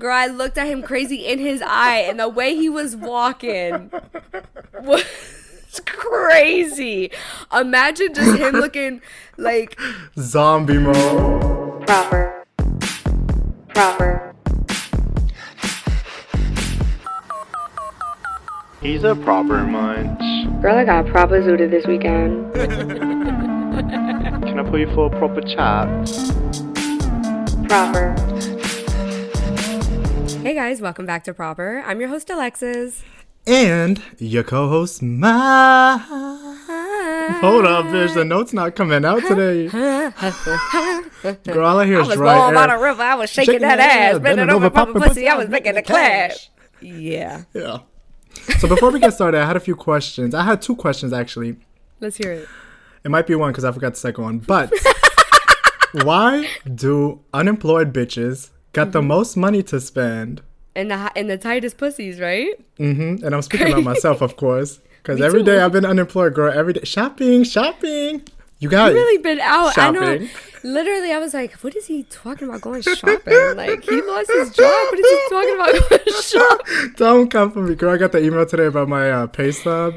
Girl, I looked at him crazy in his eye, and the way he was walking was crazy. Imagine just him looking like Zombie mode. proper, proper, He's a proper munch. girl. I got proper zooted this weekend. Can I put you for a proper chat? Proper, Hey guys, welcome back to Proper. I'm your host Alexis. And your co-host, Ma. Hold up, bitch. The note's not coming out today. Girl, all I hear I is was dry going by the river, I was shaking, that, ass, bending over, popping pussy, I was making a clash. Yeah, Yeah. So before we get started, I had a few questions. I had two questions actually. let's hear it. It might be one because I forgot the second one. But why do unemployed bitches got the most money to spend? And the and the tightest pussies, right? Mm-hmm. And I'm speaking about myself, of course, because Me every day. I've been unemployed, girl. Every day shopping, shopping. You got it. really been out. I know. Literally, I was like, "What is he talking about going shopping? like he lost his job. What is he talking about going shopping?" Don't come for me, girl. I got the email today about my uh, pay stub.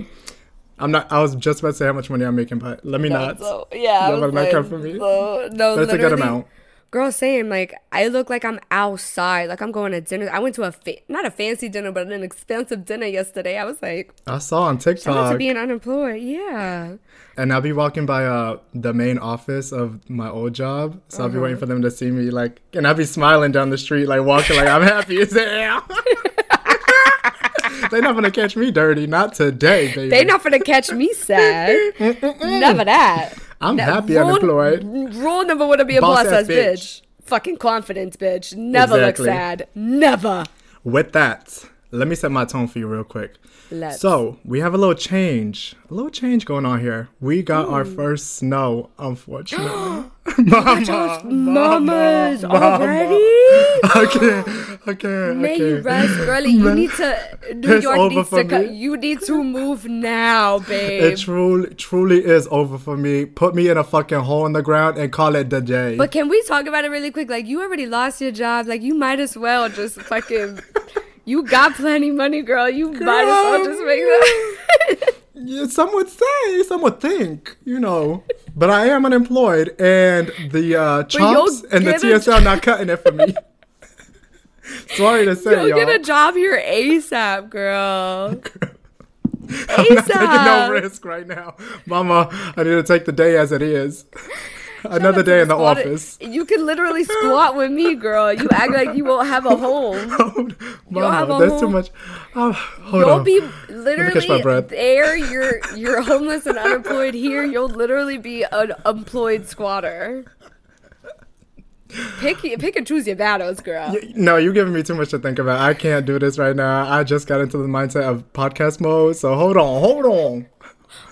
I'm not. I was just about to say how much money I'm making, but let me not. So yeah, That was better not come for me. No, no That's a good amount. Girl, saying like I look like I'm outside, like I'm going to dinner. I went to a fa- not a fancy dinner, but an expensive dinner yesterday. I was like, I saw on shout out to TikTok, being unemployed. Yeah, and I'll be walking by uh the main office of my old job, so I'll be Uh-huh. waiting for them to see me, like, and I'll be smiling down the street, like walking, like I'm happy as hell. They're not gonna catch me dirty, not today, baby. they not gonna catch me sad. Never that. I'm That happy rule- unemployed. Rule number one to be a Boss boss ass ass bitch. bitch. Fucking confidence, bitch. Never Exactly. look sad. Never. With that, let me set my tone for you real quick. Let's. So we have a little change, a little change going on here. We got our Hmm. first snow, unfortunately. mama, Mamas mama. already. Okay, okay, May okay. you rest, girly. You need to. New It's York over needs for to. Co- you need to move now, babe. It truly, truly is over for me. Put me in a fucking hole in the ground and call it the day. but can we talk about it really quick? Like, you already lost your job. Like, you might as well just fucking. You got plenty money, girl. You might as well just make that. Yeah, some would say, some would think, you know. But I am unemployed, and the uh, you'll and the a TSL not cutting it for me. Sorry to say, You'll y'all. get a job here ASAP, girl. I'm not taking no risk right now, Mama. I need to take the day as it is. Another day in the office. You can literally squat with me, girl. You act like you won't have a home. have Mama, a there's too home. much. Oh, hold You'll on. be literally there. You're you're homeless and unemployed here. You'll literally be an employed squatter. Pick pick and choose your battles, girl. No, you're giving me too much to think about. I can't do this right now. I just got into the mindset of podcast mode. So hold on, hold on.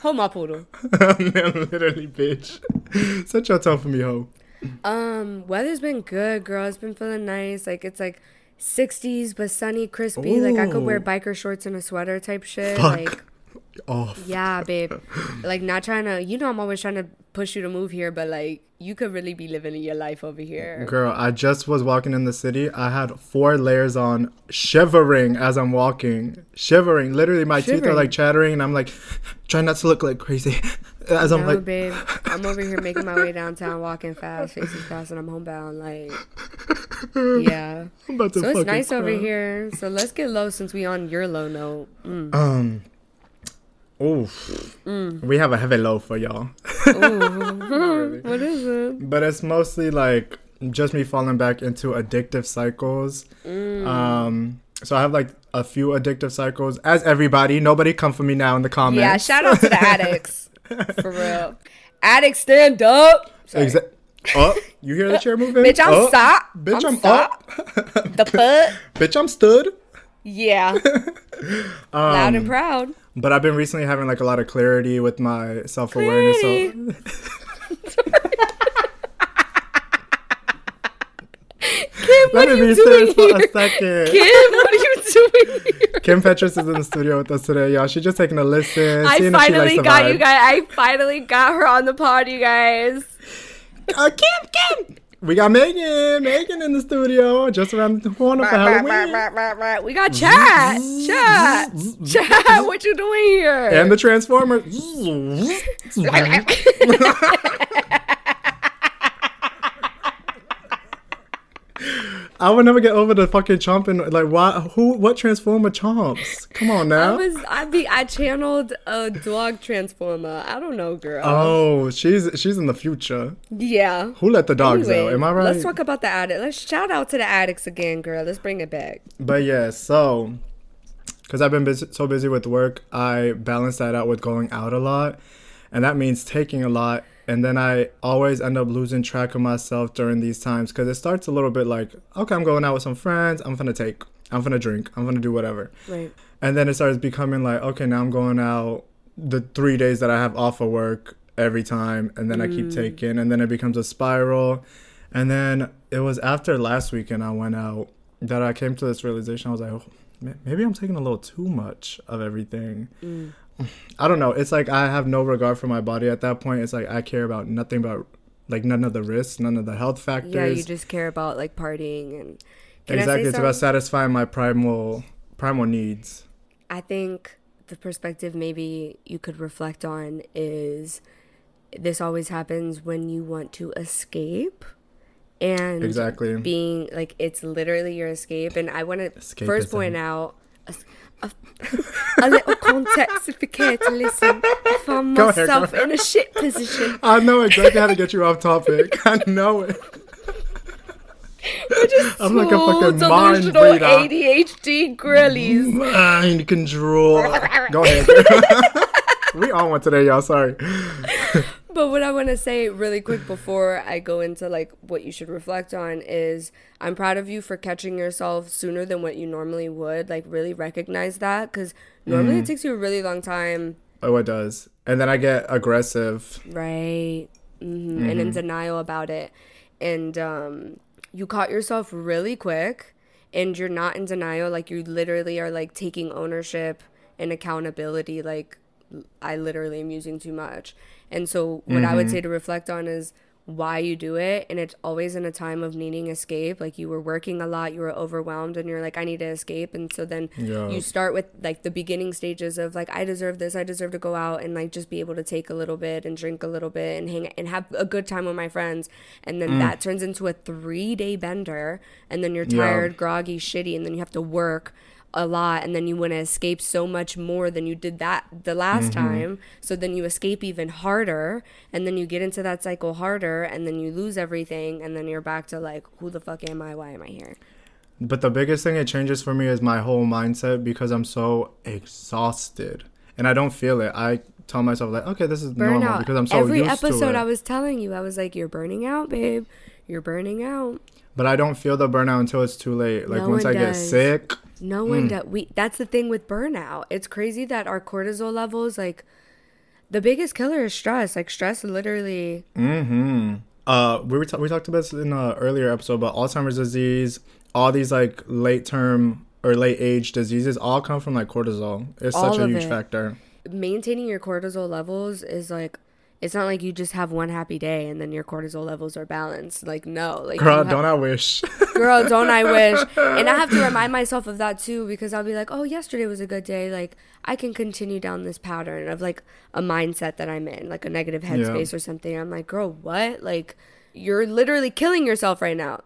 Hold my poodle. Literally, bitch. Set your tone for me, ho. Um, weather's been good, girl. It's been feeling nice. Like it's like 60s but sunny, crispy. Like I could wear biker shorts and a sweater type shit. Fuck. Like Off. Yeah, babe. Like not trying to you know I'm always trying to push you to move here, but like you could really be living your life over here. Girl, I just was walking in the city. I had four layers on, shivering as I'm walking. Shivering. Literally, my teeth are like chattering, and I'm like, trying not to look like crazy. As I'm like, babe. I'm over here making my way downtown, walking fast, facing fast, and I'm homebound. Like, yeah. I'm about to So it's nice over here. So let's get low since we on your low note. Mm. Um. Oof. We have a heavy low for y'all. Ooh. what is it? but it's mostly like just me falling back into addictive cycles. Mm. Um, so I have like a few addictive cycles. As everybody, nobody come for me now in the comments. Yeah, shout out to the addicts. For real. Addicts stand up. Sorry. Exa- oh, you hear the chair moving? Bitch, I'm oh, stop. Bitch, I'm I'm, stop. up. The put. Bitch, I'm stood. Yeah. Um, Loud and proud. But I've been recently having like a lot of clarity with my self awareness. So Kim, what let are me you be doing serious for a second. Kim, what are you doing here? Kim Petras is in the studio with us today, y'all. She's just taking a listen, I seeing if she likes finally got you guys. I finally got her on the pod, you guys. Uh, Kim, Kim, We got Megan, Megan in the studio, just around the corner for Halloween. We got chat, chat, chat. What you doing here? And the Transformer. I would never get over the fucking chomping. Like, why? Who? What Transformer chomps? Come on now. I was I be I channeled a dog transformer. I don't know, girl. Oh, she's she's in the future. yeah. Who let the dogs Anyway, out? Am I right? Let's talk about the addict. Let's shout out to the addicts again, girl. Let's bring it back. But yeah, so because I've been busy, so busy with work, I balance that out with going out a lot, and that means taking a lot. And then I always end up losing track of myself during these times because it starts a little bit like, okay, I'm going out with some friends, I'm gonna take, I'm gonna drink, I'm gonna do whatever. Right. And then it starts becoming like, okay, now I'm going out the three days that I have off of work every time, and then I keep mm. taking, and then it becomes a spiral. And then it was after last weekend I went out that I came to this realization. I was like, oh, maybe I'm taking a little too much of everything. Mm. I don't know. It's like I have no regard for my body at that point. It's like I care about nothing but like none of the risks, none of the health factors. Yeah, you just care about like partying and exactly. It's about satisfying my primal primal needs. I think the perspective maybe you could reflect on is this always happens when you want to escape and Exactly. being like it's literally your escape and I want to first point out a, little context if you care to listen. I found Go myself ahead. in a shit position. I know exactly how to get you off topic. I know it. I'm like a fucking mind reader. ADHD girlies. Mind control. Go ahead. we all one today, y'all. Sorry. But what I want to say really quick before I go into like what you should reflect on is I'm proud of you for catching yourself sooner than what you normally would. Like really recognize that because normally Mm-hmm. it takes you a really long time, Oh, it does. And then I get aggressive. right? hmm And in denial about it, and um, you caught yourself really quick, and you're not in denial. Like you literally are like taking ownership and accountability. Like I literally am using too much. And so what I would mm-hmm. say to reflect on is why you do it and it's always in a time of needing escape like you were working a lot you were overwhelmed and you're like i need to escape and so then Yeah. you start with like the beginning stages of like i deserve this i deserve to go out and like just be able to take a little bit and drink a little bit and hang and have a good time with my friends and then mm. that turns into a three day bender and then you're Yeah. tired groggy shitty and then you have to work a lot and then you want to escape so much more than you did that the last mm-hmm. time. So then you escape even harder and then you get into that cycle harder and then you lose everything and then you're back to like who the fuck am i? Why am i here? But the biggest thing it changes for me is my whole mindset because I'm so exhausted and I don't feel it. I tell myself like, okay, this is normal burnout because I'm so every episode i was telling you i was like you're burning out babe. You're burning out but I don't feel the burnout until it's too late. Like No once I get sick, no one does we that's the thing with burnout it's crazy that our cortisol levels like the biggest killer is stress like stress literally Mm-hmm. Uh, we were ta- we talked about this in an earlier episode, but Alzheimer's disease, all these like late term or late age diseases, all come from like cortisol. It's All such a huge it. factor. maintaining your cortisol levels is like it's not like you just have one happy day and then your cortisol levels are balanced. Like no, like Girl, have- don't I wish? girl, don't I wish? And I have to remind myself of that too because I'll be like, oh, yesterday was a good day. Like I can continue down this pattern of like a mindset that I'm in, like a negative headspace or something. I'm like, girl, what? Like you're literally killing yourself right now.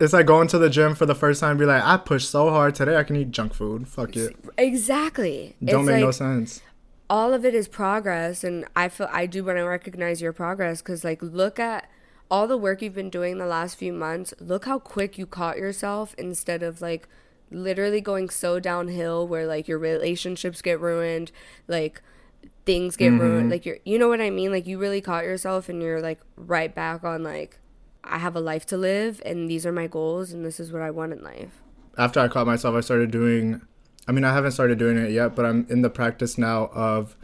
It's like going to the gym for the first time. Be like, I pushed so hard today. I can eat junk food. Fuck it. Exactly. Don't It's make no sense. All of it is progress and i feel i do want to recognize your progress because like look at all the work you've been doing the last few months. Look how quick you caught yourself instead of like literally going so downhill where like your relationships get ruined like things get mm-hmm. ruined like you're you know what i mean? Like you really caught yourself and you're like right back on like i have a life to live and these are my goals and this is what i want in life. After I caught myself, I started doing. I mean, I haven't started doing it yet, but I'm in the practice now of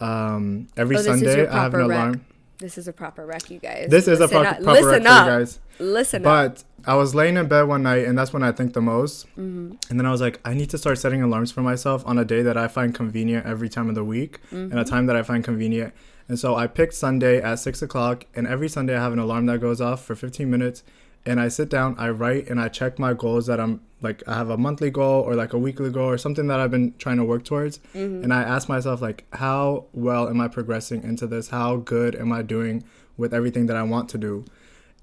um, every Oh, Sunday I have an proper rec. alarm. This is a proper rec, you guys. This is a Listen pro- proper Listen rec for you guys. Listen up. But I was laying in bed one night, and that's when I think the most. Mm-hmm. And then I was like, I need to start setting alarms for myself on a day that I find convenient every time of the week, and Mm-hmm. a time that I find convenient. And so I picked Sunday at six o'clock, and every Sunday I have an alarm that goes off for 15 minutes. And I sit down, I write, and I check my goals that I'm like, I have a monthly goal or like a weekly goal or something that I've been trying to work towards. Mm-hmm. And I ask myself, like, how well am I progressing into this? How good am I doing with everything that I want to do?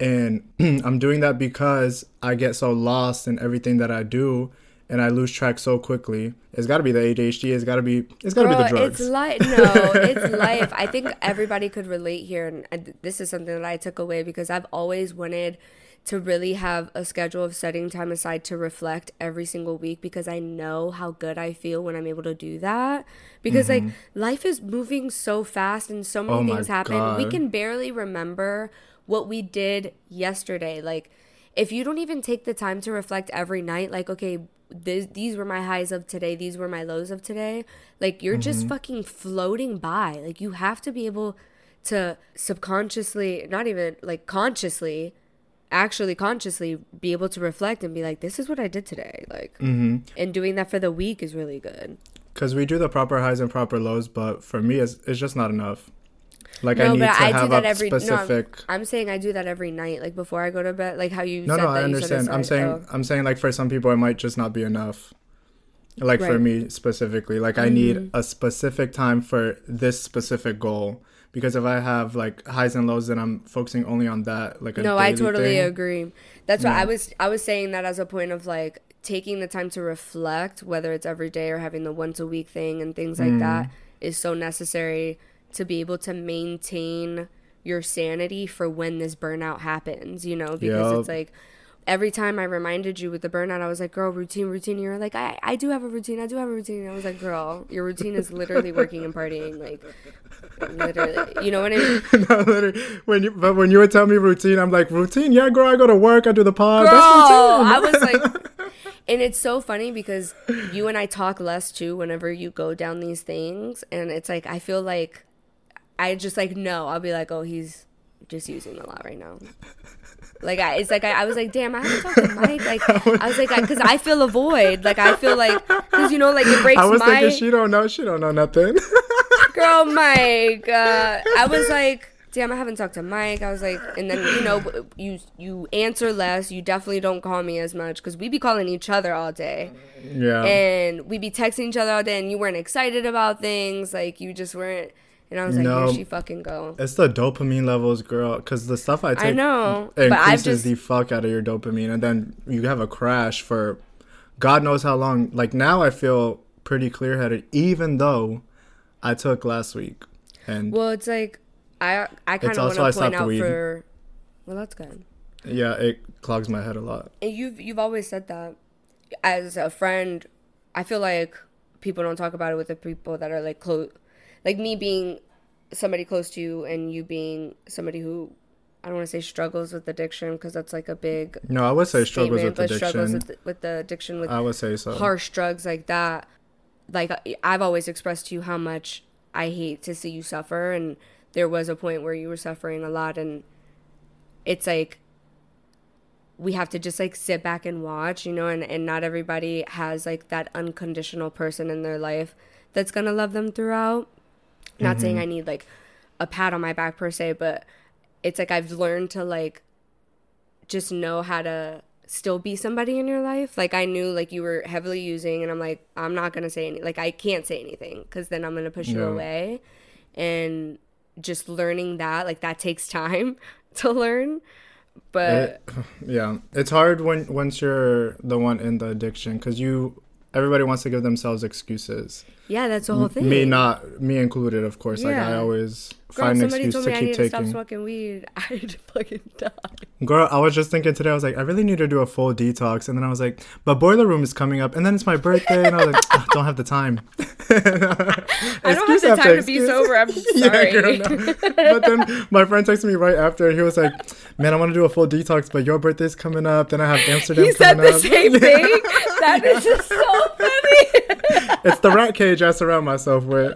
and I'm doing that because I get so lost in everything that I do and I lose track so quickly. It's got to be the ADHD. It's got to be. It's got to be the drugs. It's life. No, it's life. I think everybody could relate here, and and this is something that I took away because I've always wanted to really have a schedule of setting time aside to reflect every single week because I know how good I feel when I'm able to do that. Because like life is moving so fast and so many Mm-hmm. Oh things happen. We can barely remember what we did yesterday. Like if you don't even take the time to reflect every night, like, okay, th- these were my highs of today, these were my lows of today, like, you're just fucking floating by. Like, you have to be able to subconsciously, not even like consciously, actually consciously be able to reflect and be like, this is what I did today. Like, Mm-hmm. and doing that for the week is really good. Because we do the proper highs and proper lows, but for me, it's, it's just not enough. Like I need to I do have that a every- no, I'm- specific. I'm saying I do that every night, like before I go to bed, like how you No, said no, I understand. I'm saying, oh. I'm saying, like for some people, it might just not be enough. Like for Right. Mm-hmm. me specifically, like I need a specific time for this specific goal. Because if I have like highs and lows, then I'm focusing only on that. Like a no i totally thing. agree that's why Yeah. i was i was saying that as a point of like taking the time to reflect whether it's every day or having the once a week thing and things like that Mm. is so necessary to be able to maintain your sanity for when this burnout happens you know because it's like every time I reminded you with the burnout, I was like, girl, routine, routine. You were like, I, I do have a routine. I do have a routine. I was like, girl, your routine is literally working and partying. Like, literally. You know what I mean? no, literally, when you but when you would tell me routine, I'm like routine. Yeah, girl, I go to work, I do the pod. Girl, That's routine. I was like, and it's so funny because you and I talk less too whenever you go down these things, and it's like I feel like I just like no, I'll be like, oh, he's just using a lot right now. Like I, it's like I, I was like, damn, I haven't talked to Mike. Like I was like, because I, feel a void. Like I feel like, because you know, like it breaks I was my thinking she don't know. She don't know nothing. girl, Mike. Uh, I was like, damn, I haven't talked to Mike. I was like, and then you know, you you answer less. You definitely don't call me as much because we be calling each other all day, yeah. and we be texting each other all day, and you weren't excited about things. Like you just weren't. And I was like, No. here she fucking go. it's the dopamine levels, girl. Because the stuff I take I know, but I've increases just the fuck out of your dopamine, and then you have a crash for God knows how long. Like now, I feel pretty clear headed, even though I took last week, and well, it's like I I kind of want to point out for. Well, that's good. yeah, it clogs my head a lot. And you've you've always said that as a friend. I feel like people don't talk about it with the people that are like close, like me being somebody close to you, and you being somebody who I don't want to say struggles with addiction because that's like a big No, I would say struggles with but struggles addiction. with, with the addiction with I would say so. harsh drugs like that. Like I've always expressed to you how much I hate to see you suffer, and there was a point where you were suffering a lot, and it's like we have to just like sit back and watch, you know, and, and not everybody has like that unconditional person in their life that's gonna love them throughout. Not saying mm-hmm. I need like a pat on my back per se, but it's like I've learned to like just know how to still be somebody in your life. Like I knew like you were heavily using, and I'm like I'm not gonna say any like I can't say anything because then I'm gonna push you away, and just learning that like that takes time to learn. But It- yeah, it's hard when once you're the one in the addiction because you everybody wants to give themselves excuses. yeah, that's the whole thing. Me not me included, of course. Like I always Girl, find an somebody excuse told to me I need to stop smoking weed. I'd fucking die. Girl, I was just thinking today. I was like, I really need to do a full detox, and then I was like, but boiler room is coming up, and then it's my birthday, and I was like, "Ah, don't have the time. I don't have the time to be sober. I'm sorry. Yeah, girl, no. but then my friend texted me right after, he was like, "Man, I want to do a full detox, but your birthday's coming up. Then I have Amsterdam he said coming the up. same thing. That is just so funny. It's the rat cage I surround myself with.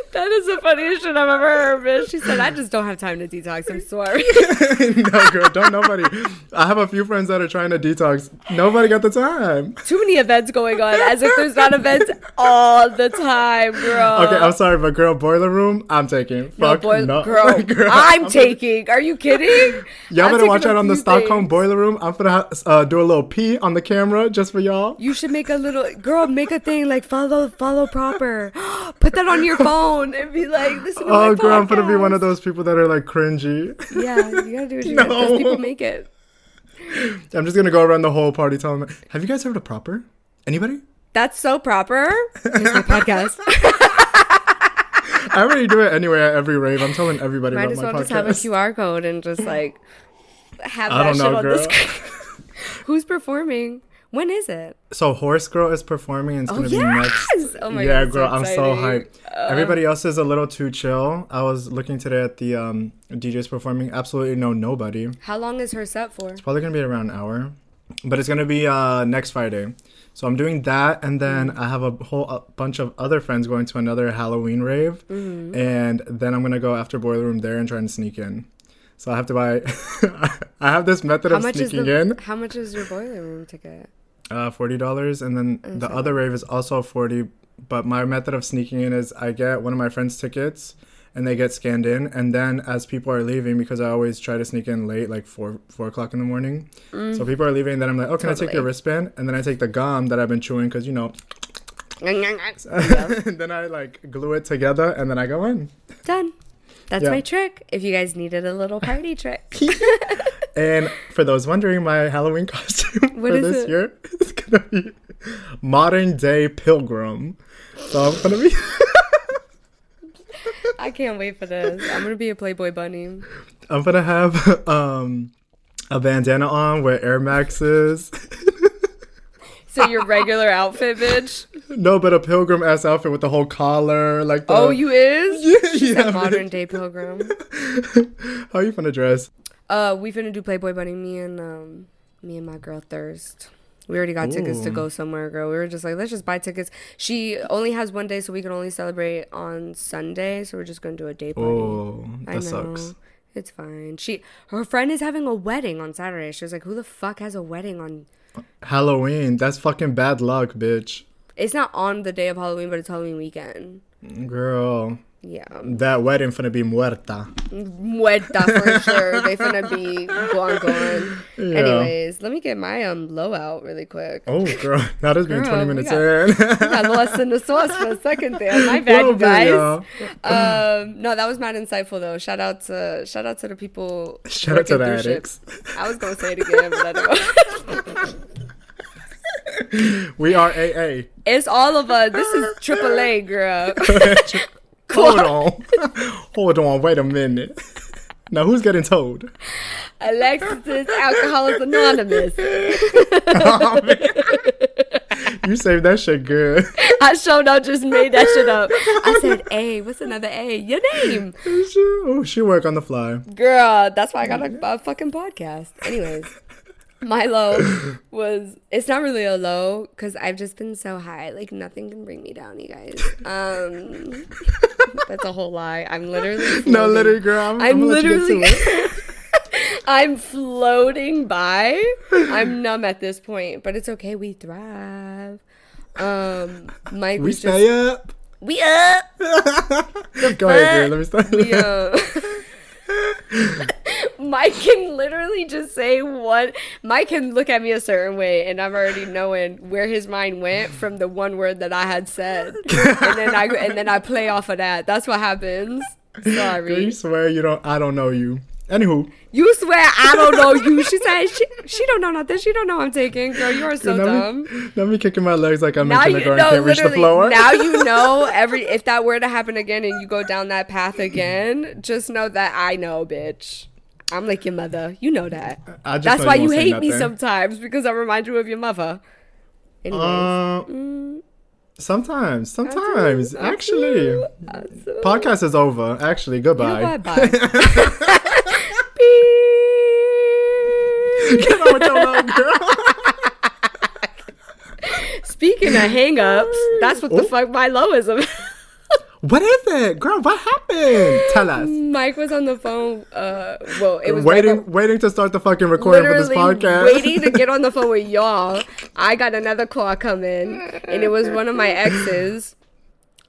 That is the funniest shit I've ever heard, bitch. She said, I just don't have time to detox. I'm sorry. no, girl, don't nobody. I have a few friends that are trying to detox. Nobody got the time. Too many events going on, as if there's not events all the time, girl. Okay, I'm sorry, but girl, boiler room, I'm taking. No, Fuck boy, no, girl, I'm, gonna- taking. Are you kidding? Y'all I'm better watch out on the few Stockholm boiler room. I'm gonna ha- uh, do a little pee on the camera just for y'all. You should make a little girl. Make a thing like follow, follow proper. Put that on your phone and be like, "Listen to Oh, my girl, I'm gonna be one of those people that are like cringy. Yeah, you gotta do what you gotta. Those No. people make it. I'm just gonna go around the whole party telling them, "Have you guys heard of proper? Anybody?" That's so proper. Here's my podcast. I already do it anyway at every rave. I'm telling everybody Might about as my well podcast. just have a QR code and just like have I that don't shit know, on girl. the screen. Who's performing? When is it? So Horse Girl is performing and it's Oh gonna yes! be next. Oh my yeah, god, girl, I'm so hyped. Uh, Everybody else is a little too chill. I was looking today at the um, DJs performing. Absolutely no nobody. How long is her set for? It's probably gonna be around an hour, but it's gonna be uh, next Friday. So I'm doing that, and then I have a whole uh, bunch of other friends going to another Halloween rave, Mm-hmm. and then I'm gonna go after Boiler Room there and try and sneak in. So I have to buy. I have this method How of sneaking the in. How much is your boiler room ticket? Uh, forty dollars, and then the Okay. other rave is also forty. But my method of sneaking in is I get one of my friends' tickets, and they get scanned in, and then as people are leaving, because I always try to sneak in late, like four four o'clock in the morning. So people are leaving, then I'm like, oh, can I take your Mm. Wristband? And then I take the gum that I've been chewing, because you know, then I like glue it together, and then I go in. Done. That's Yeah. my trick. If you guys needed a little party trick. And for those wondering, my Halloween costume What for is this it? year is gonna be modern day pilgrim. So I'm gonna be. I can't wait for this. I'm gonna be a Playboy bunny. I'm gonna have um a bandana on with Air Maxes. So your regular outfit, bitch. no, but a pilgrim ass outfit with the whole collar, like the. Oh, you is? yeah, A modern day pilgrim. How are you gonna dress? Uh, we finna do Playboy bunny. Me and um, me and my girl Thirst. We already got tickets to go somewhere, girl. We were just like, let's just buy tickets. She only has one day, so we can only celebrate on Sunday. So we're just gonna do a day party. Oh, I that sucks. It's fine. She her friend is having a wedding on Saturday. She was like, "Who the fuck has a wedding on?" Halloween, that's fucking bad luck, bitch. It's not on the day of Halloween, but it's Halloween weekend. Girl, Yeah, that wedding finna be muerta. muerta for sure. They finna be gone, gone. Yeah. Anyways, let me get my um low out really quick. Oh, girl, that has been Girl, 20 we minutes got- in. I got lost in the sauce for a second there. My bad, Little you bit, guys. Um, no, that was mad insightful though. Shout out to shout out to the people. Shout out to the addicts. shit. I was gonna say it again, but I don't. We are AA. It's all of us. This is AAA, girl. Hold on. Hold on. Wait a minute. Now, who's getting told? Alexis is Alcoholics Anonymous. You saved that shit good. I showed up, just made that shit up. I said, "A, what's another A? Your name, oh, she work on the fly. girl." That's why I got a, a fucking podcast. Anyways, my low was. It's not really a low because I've just been so high. Like nothing can bring me down, you guys. Um, that's a whole lie. I'm literally. No, literally, girl. I'm, I'm, I'm gonna let you literally. get to it. I'm floating by. I'm numb at this point, but it's okay. We thrive. Um, Mike We stay just up. we up. Go ahead, girl. Let me start. We uh. Mike can literally just say what. Mike can look at me a certain way, and I'm already knowing where his mind went from the one word that I had said, and then I and then I play off of that. That's what happens. Girl, you swear you don't. I don't know you. Anywho, You swear I don't know you. She said she, she don't know nothing. She don't know I'm taking. Girl, you are so dumb. me let me kicking my legs like I'm Now in you kindergarten. know can't reach the floor. Now you know every if that were to happen again and you go down that path again, just know that I know, bitch. I'm like your mother. You know that. I just That's why you say hate me sometimes because I remind you of your mother. Anyways. Uh, sometimes, sometimes, I do, I actually. I do. Podcast is over. Actually, goodbye. Bye bye. Get on with your little girl. Speaking of hang-ups, that's what the Oh. fuck my low is about. What is it, girl? What happened? Tell us. Mike was on the phone. Uh, well, it was Waiting, before- waiting to start the fucking recording for this podcast. waiting to get on the phone with y'all. I got another call come in, and it was one of my exes.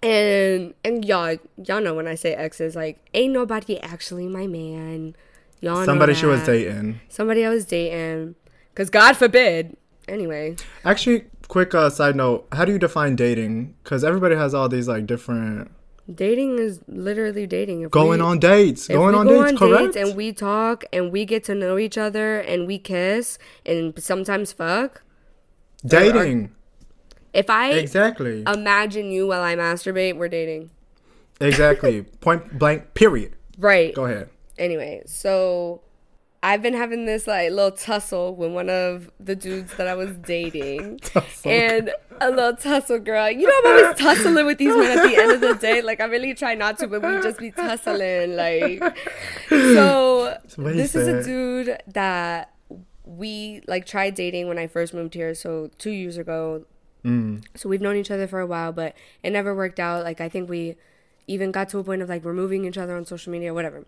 And and y'all y'all know when I say exes, like ain't nobody actually my man. Y'all know Somebody she was dating. Somebody I was dating. Cause God forbid. Anyway, Actually, quick uh, side note: How do you define dating? Because everybody has all these like different dating is literally dating. If going we- on dates, if going we on go dates. correct. and we talk and we get to know each other and we kiss and sometimes fuck. dating. If I Exactly. imagine you while I masturbate, we're dating. exactly. Point blank. Period. Right. Go ahead. Anyway, so I've been having this like little tussle with one of the dudes that I was dating. And a little tussle girl. You know, I'm always tussling with these men at the end of the day. Like I really try not to, but we just be tussling. Like so this is a dude that we like tried dating when I first moved here, so two years ago. Mm. So we've known each other for a while, but it never worked out. Like I think we even got to a point of like removing each other on social media, whatever.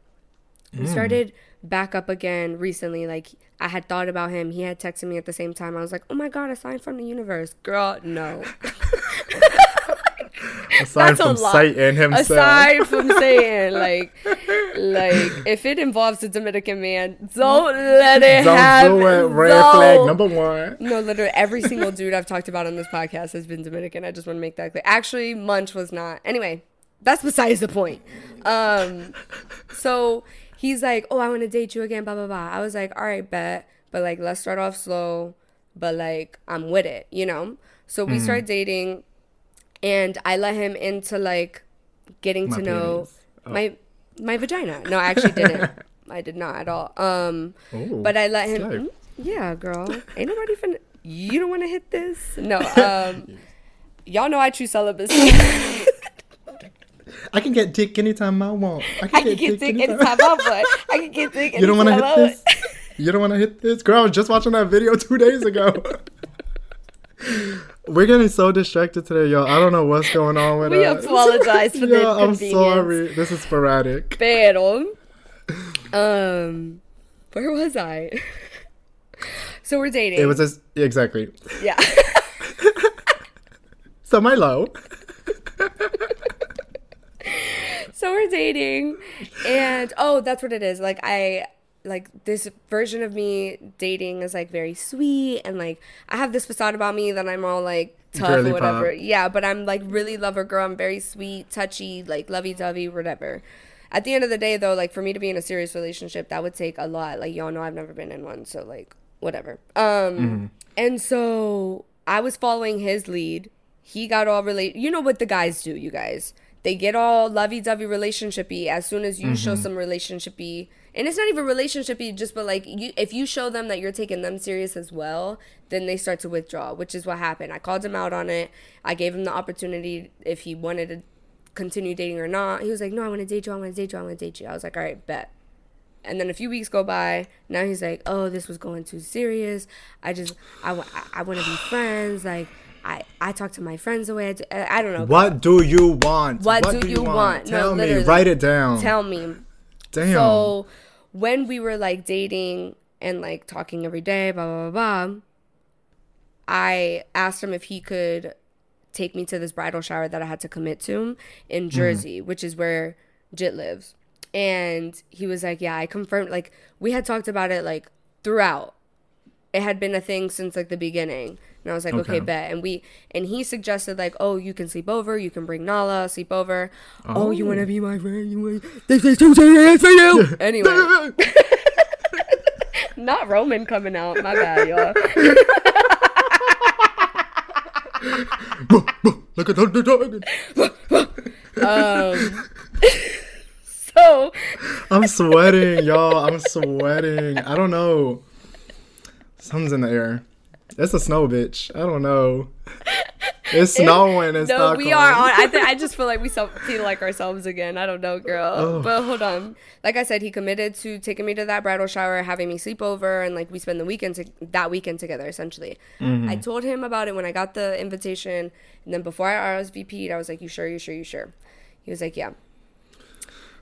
Mm. Started back up again recently. Like I had thought about him. He had texted me at the same time. I was like, "Oh my god, a sign from the universe, girl." No, Aside from lot. Satan himself. aside from saying like, like if it involves a Dominican man, don't let it Don't happen. do it. Red flag number one. No, literally every single dude I've talked about on this podcast has been Dominican. I just want to make that clear. Actually, Munch was not. Anyway, that's besides the point. Um, so he's like, "Oh, I want to date you again." Blah blah blah. I was like, "All right, bet," but like, let's start off slow. But like, I'm with it, you know. So we start dating, and I let him into like getting My to know. Oh. my my vagina. No, I actually didn't. I did not at all. Um, Ooh, but I let him. Mm, Yeah, girl. Ain't nobody finna. You don't want to hit this? No. Um, y'all know I choose celibacy. I can get dick anytime I want. I I can get dick anytime I want. I can get dick anytime You don't want to hit this? You don't want to hit this? Girl, I was just watching that video two days ago. We're getting so distracted today, y'all. I don't know what's going on with We us. apologize for the Yeah, I'm sorry. This is sporadic. Pero, um, where was I? so we're dating. It was just exactly. yeah. So my low. So we're dating. And oh that's what it is. Like i like this version of me dating is like very sweet and like i have this facade about me that i'm all like tough Girly or whatever. Pop. yeah but i'm like really lover girl. I'm very sweet touchy like lovey-dovey whatever. At the end of the day though like for me to be in a serious relationship that would take a lot. Like y'all know i've never been in one so like whatever. Um and so i was following his lead. He got all relate you know what the guys do you guys they get all lovey-dovey relationshipy as soon as you show mm-hmm. some relationshipy and it's not even relationshipy just but like you if you show them that you're taking them serious as well then they start to withdraw which is what happened i called him out on it i gave him the opportunity if he wanted to continue dating or not he was like no i want to date you i want to date you i want to date you i was like all right bet and then a few weeks go by. Now he's like, "Oh, this was going too serious. I just, I, I, want to be friends. Like, I, I talk to my friends the way I do. I, I don't know. What do you want? What do you want? No, Tell me. Write it down. Tell me. Damn. So when we were like dating and like talking every day, blah blah blah, blah I asked him if he could take me to this bridal shower that I had to commit to in mm-hmm. Jersey, which is where Jit lives. And he was like, "Yeah, I confirmed. Like we had talked about it like throughout. It had been a thing since like the beginning." And I was like, "Okay, Okay. bet." And we and he suggested like, "Oh, you can sleep over. You can bring Nala sleep over. Oh, you want to be my friend? You want this is too serious for you." anyway, not Roman coming out. My bad, y'all. Look at the Um, so I'm sweating, y'all. I'm sweating. I don't know. Something's in the air. It's a snow, bitch. I don't know. It's snowing in no, Stockholm. we are on. I th- I just feel like we self- feel like ourselves again. I don't know, girl. Oh. But hold on. Like I said, he committed to taking me to that bridal shower, having me sleep over, and like we spend the weekend to- that weekend together. Essentially, Mm-hmm. I told him about it when I got the invitation, and then before I RSVP'd, I was like, "You sure? You sure? You sure?" He was like, yeah.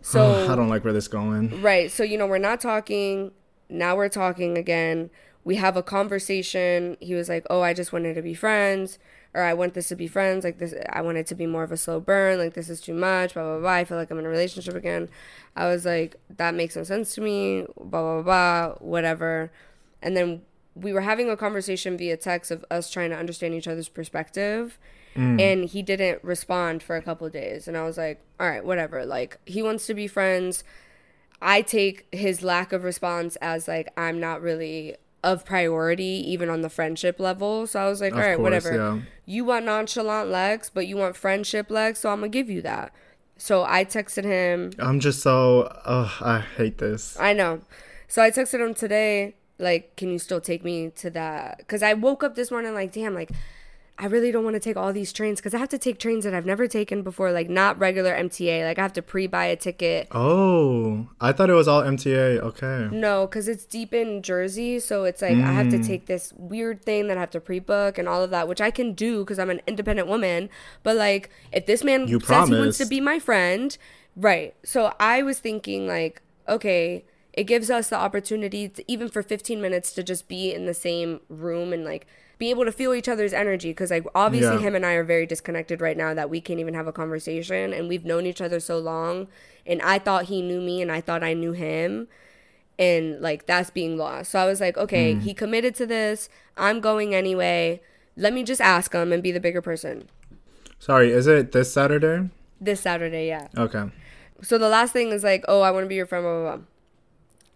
So I don't like where this going. Right. So, you know, we're not talking. Now we're talking again. We have a conversation. He was like, Oh, I just wanted to be friends. Or I want this to be friends. Like this, I want it to be more of a slow burn. Like this is too much. Blah, blah, blah. I feel like I'm in a relationship again. I was like, That makes no sense to me. Blah, blah, blah. Whatever. And then we were having a conversation via text of us trying to understand each other's perspective mm. and he didn't respond for a couple of days and i was like all right whatever like he wants to be friends i take his lack of response as like i'm not really of priority even on the friendship level so i was like Of all right course, whatever yeah. you want nonchalant legs but you want friendship legs so i'm gonna give you that so i texted him I'm just so. Ugh, I hate this. I know. So I texted him today, like, can you still take me to that? Because I woke up this morning, like, damn, like, I really don't want to take all these trains because I have to take trains that I've never taken before, like, not regular MTA. Like, I have to pre buy a ticket. Oh, I thought it was all MTA. Okay. No, because it's deep in Jersey. So it's like I have to mm. take this weird thing that I have to pre book and all of that, which I can do because I'm an independent woman. But, like, if this man You says he wants to be my friend, right. So I was thinking, like, okay, it gives us the opportunity, to, even for 15 minutes, to just be in the same room and, like, be able to feel each other's energy because like obviously Yeah. him and I are very disconnected right now that we can't even have a conversation and we've known each other so long and I thought he knew me and I thought I knew him and like that's being lost. So I was like, okay, mm. he committed to this. I'm going anyway. Let me just ask him and be the bigger person. Sorry, is it this Saturday? This Saturday, yeah. Okay. So the last thing is like, oh, I want to be your friend, blah, blah, blah.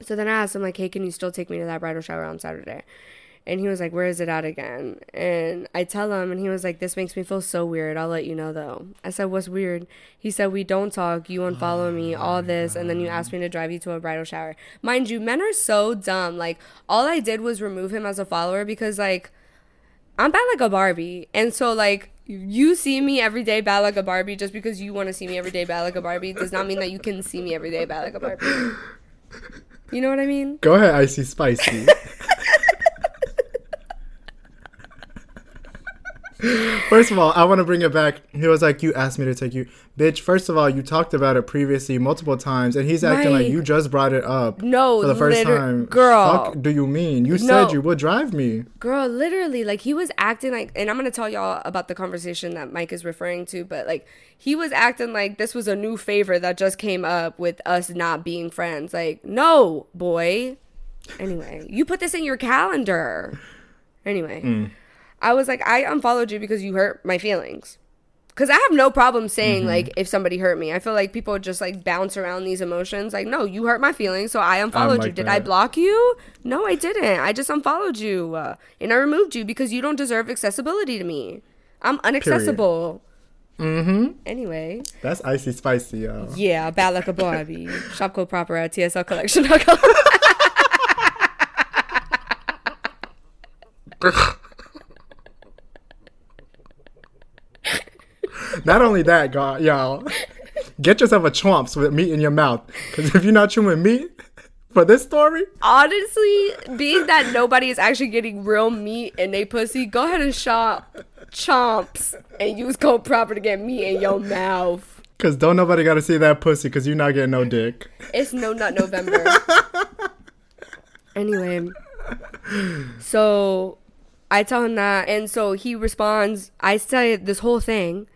So then I asked him, like, hey, can you still take me to that bridal shower on Saturday? And he was like, where is it at again? And I tell him, and he was like, this makes me feel so weird. I'll let you know, though. I said, what's weird? He said, we don't talk. You unfollow me, oh all this. And then you asked me to drive you to a bridal shower. Mind you, men are so dumb. Like, all I did was remove him as a follower because, like, I'm bad like a Barbie. And so like you see me every day bad like a Barbie just because you want to see me every day bad like a Barbie does not mean that you can see me every day bad like a Barbie. You know what I mean? Go ahead, Icy Spicy. First of all, I want to bring it back. He was like, "You asked me to take you, bitch." First of all, you talked about it previously multiple times, and he's acting like you just brought it up. No, for the first liter- time. girl. fuck do you mean? You No. said you would drive me. Girl, literally like he was acting like and I'm to tell y'all about the conversation that Mike is referring to, but like he was acting like this was a new favor that just came up with us not being friends. Like, no, boy. Anyway, you put this in your calendar. Anyway, mm. I was like, I unfollowed you because you hurt my feelings. Cause I have no problem saying like if somebody hurt me. I feel like people just like bounce around these emotions. Like, no, you hurt my feelings, so I unfollowed you. like Did I block you? No, I didn't. I just unfollowed you, uh, and I removed you because you don't deserve accessibility to me. I'm unaccessible. Mm-hmm. Anyway, That's Icy Spicy, yo. yeah, bad like a Barbie. Shop code proper at tslcollection.com. Not only that, God, y'all, get yourself a chomps with meat in your mouth. Because if you're not chewing meat for this story, Honestly, being that nobody is actually getting real meat in they pussy, go ahead and shop chomps and use code proper to get meat in your mouth. because don't nobody got to see that pussy because you're not getting no dick. It's no nut November. anyway, so I tell him that, and so he responds. I say this whole thing,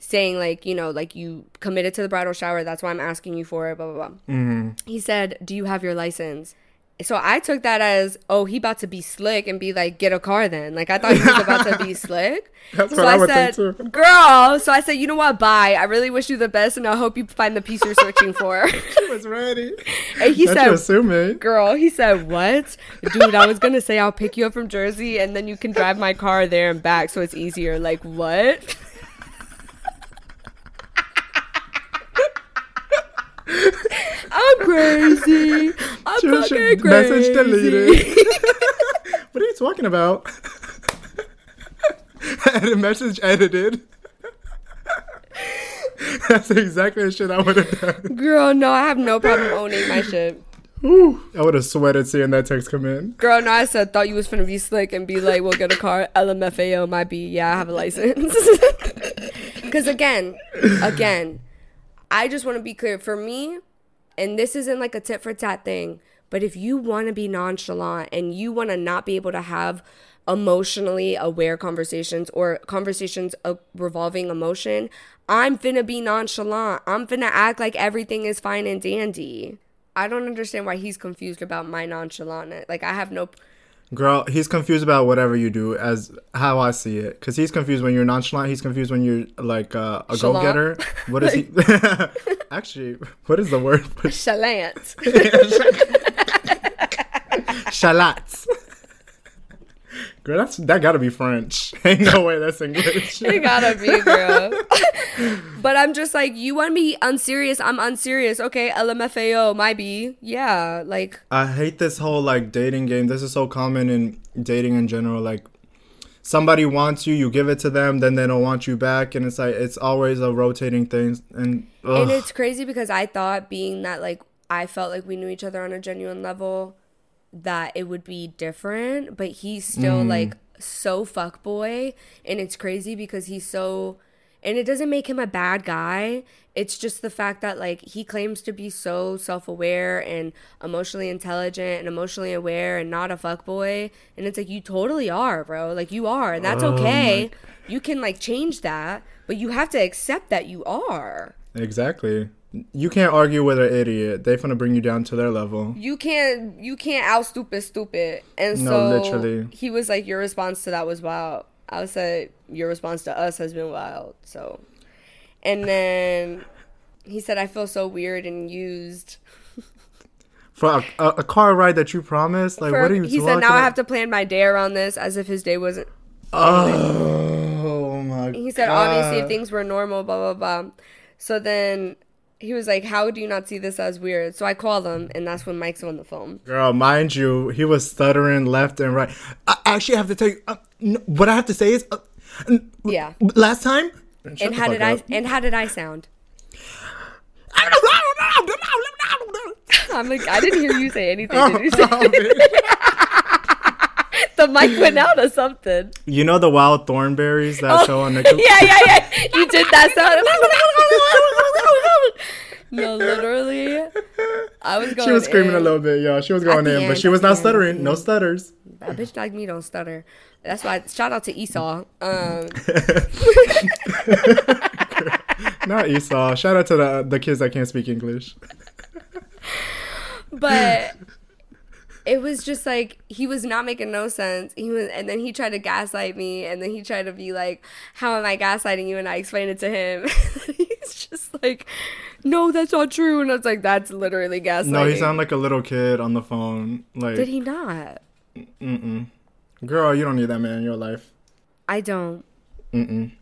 saying like, you know, like you committed to the bridal shower. That's why I'm asking you for it. Blah blah blah. Mm-hmm. He said, "Do you have your license?" So I took that as, oh, he about to be slick and be like, get a car then. Like I thought he was about to be slick. That's so what I would said, girl. So I said, you know what? Bye. I really wish you the best, and I hope you find the piece you're searching for. She was ready. and he That's said, girl, he said, what? Dude, I was gonna say I'll pick you up from Jersey, and then you can drive my car there and back, so it's easier. Like what? I'm crazy. I'm fucking crazy. Message deleted. what are you talking about? Edit message edited. That's exactly the shit I would have done. Girl, no, I have no problem owning my shit. Whew. I would have sweated seeing that text come in. Girl, no, I said thought you was finna be slick and be like, we'll get a car. LMFAO might be, yeah, I have a license. Because again, again, I just want to be clear for me, and this isn't like a tit for tat thing, but if you want to be nonchalant and you want to not be able to have emotionally aware conversations or conversations revolving emotion, I'm finna be nonchalant. I'm finna act like everything is fine and dandy. I don't understand why he's confused about my nonchalantness. Like I have no Girl, he's confused about whatever you do, as how I see it. Because he's confused when you're nonchalant. He's confused when you're like uh, a go getter. What is he? Actually, what is the word? chalant. Shalats. Girl, that's that gotta be French. Ain't no way that's English. it gotta be, girl. but I'm just like, you want me unserious? I'm unserious. Okay, LMFAO, my B. Yeah, like I hate this whole like dating game. This is so common in dating in general. Like somebody wants you, you give it to them, then they don't want you back, and it's like it's always a rotating thing. And, ugh. And it's crazy because I thought being that like I felt like we knew each other on a genuine level that it would be different, but he's still mm. like so fuck boy and it's crazy because he's so and it doesn't make him a bad guy. It's just the fact that like he claims to be so self-aware and emotionally intelligent and emotionally aware and not a fuck boy and it's like you totally are, bro. Like you are and that's Oh okay. You can like change that, but you have to accept that you are. exactly. You can't argue with an idiot. They finna bring you down to their level. you can't you can't out stupid stupid and No, so literally. he was like your response to that was wild i would say your response to us has been wild so and then he said i feel so weird and used For a, a, a car ride that you promised, like For- what are you? he said now i have to plan my day around this as if his day wasn't Oh my. God. He said obviously if things were normal blah blah blah so then he was like how do you not see this as weird? So i called him and that's when mike's on the phone. Girl, mind you, he was stuttering left and right. I actually have to tell you, uh, n- what I have to say is, uh, yeah. last time. Shut and how fuck did i up. and how did i sound? I'm like i didn't hear you say anything did you? Say the mic went out or something. you know the wild Thornberrys that show on Nickelodeon? Yeah, yeah, yeah. You did that sound. no, literally. I was going. She was screaming a little bit, y'all. She was going in, but she was not end, stuttering. No stutters. A bitch like me don't stutter. That's why. Shout out to Esau. Um, Not Esau. Shout out to the the kids that can't speak English. but it was just like he was not making no sense. He was, and then he tried to gaslight me, and then he tried to be like, "How am I gaslighting you?" And I explained it to him. He's just like, "No, that's not true." And I was like, "That's literally gaslighting." No, he sounded like a little kid on the phone. Like, Did he not? mm-mm. Girl, you don't need that man in your life. I don't. Mm-mm.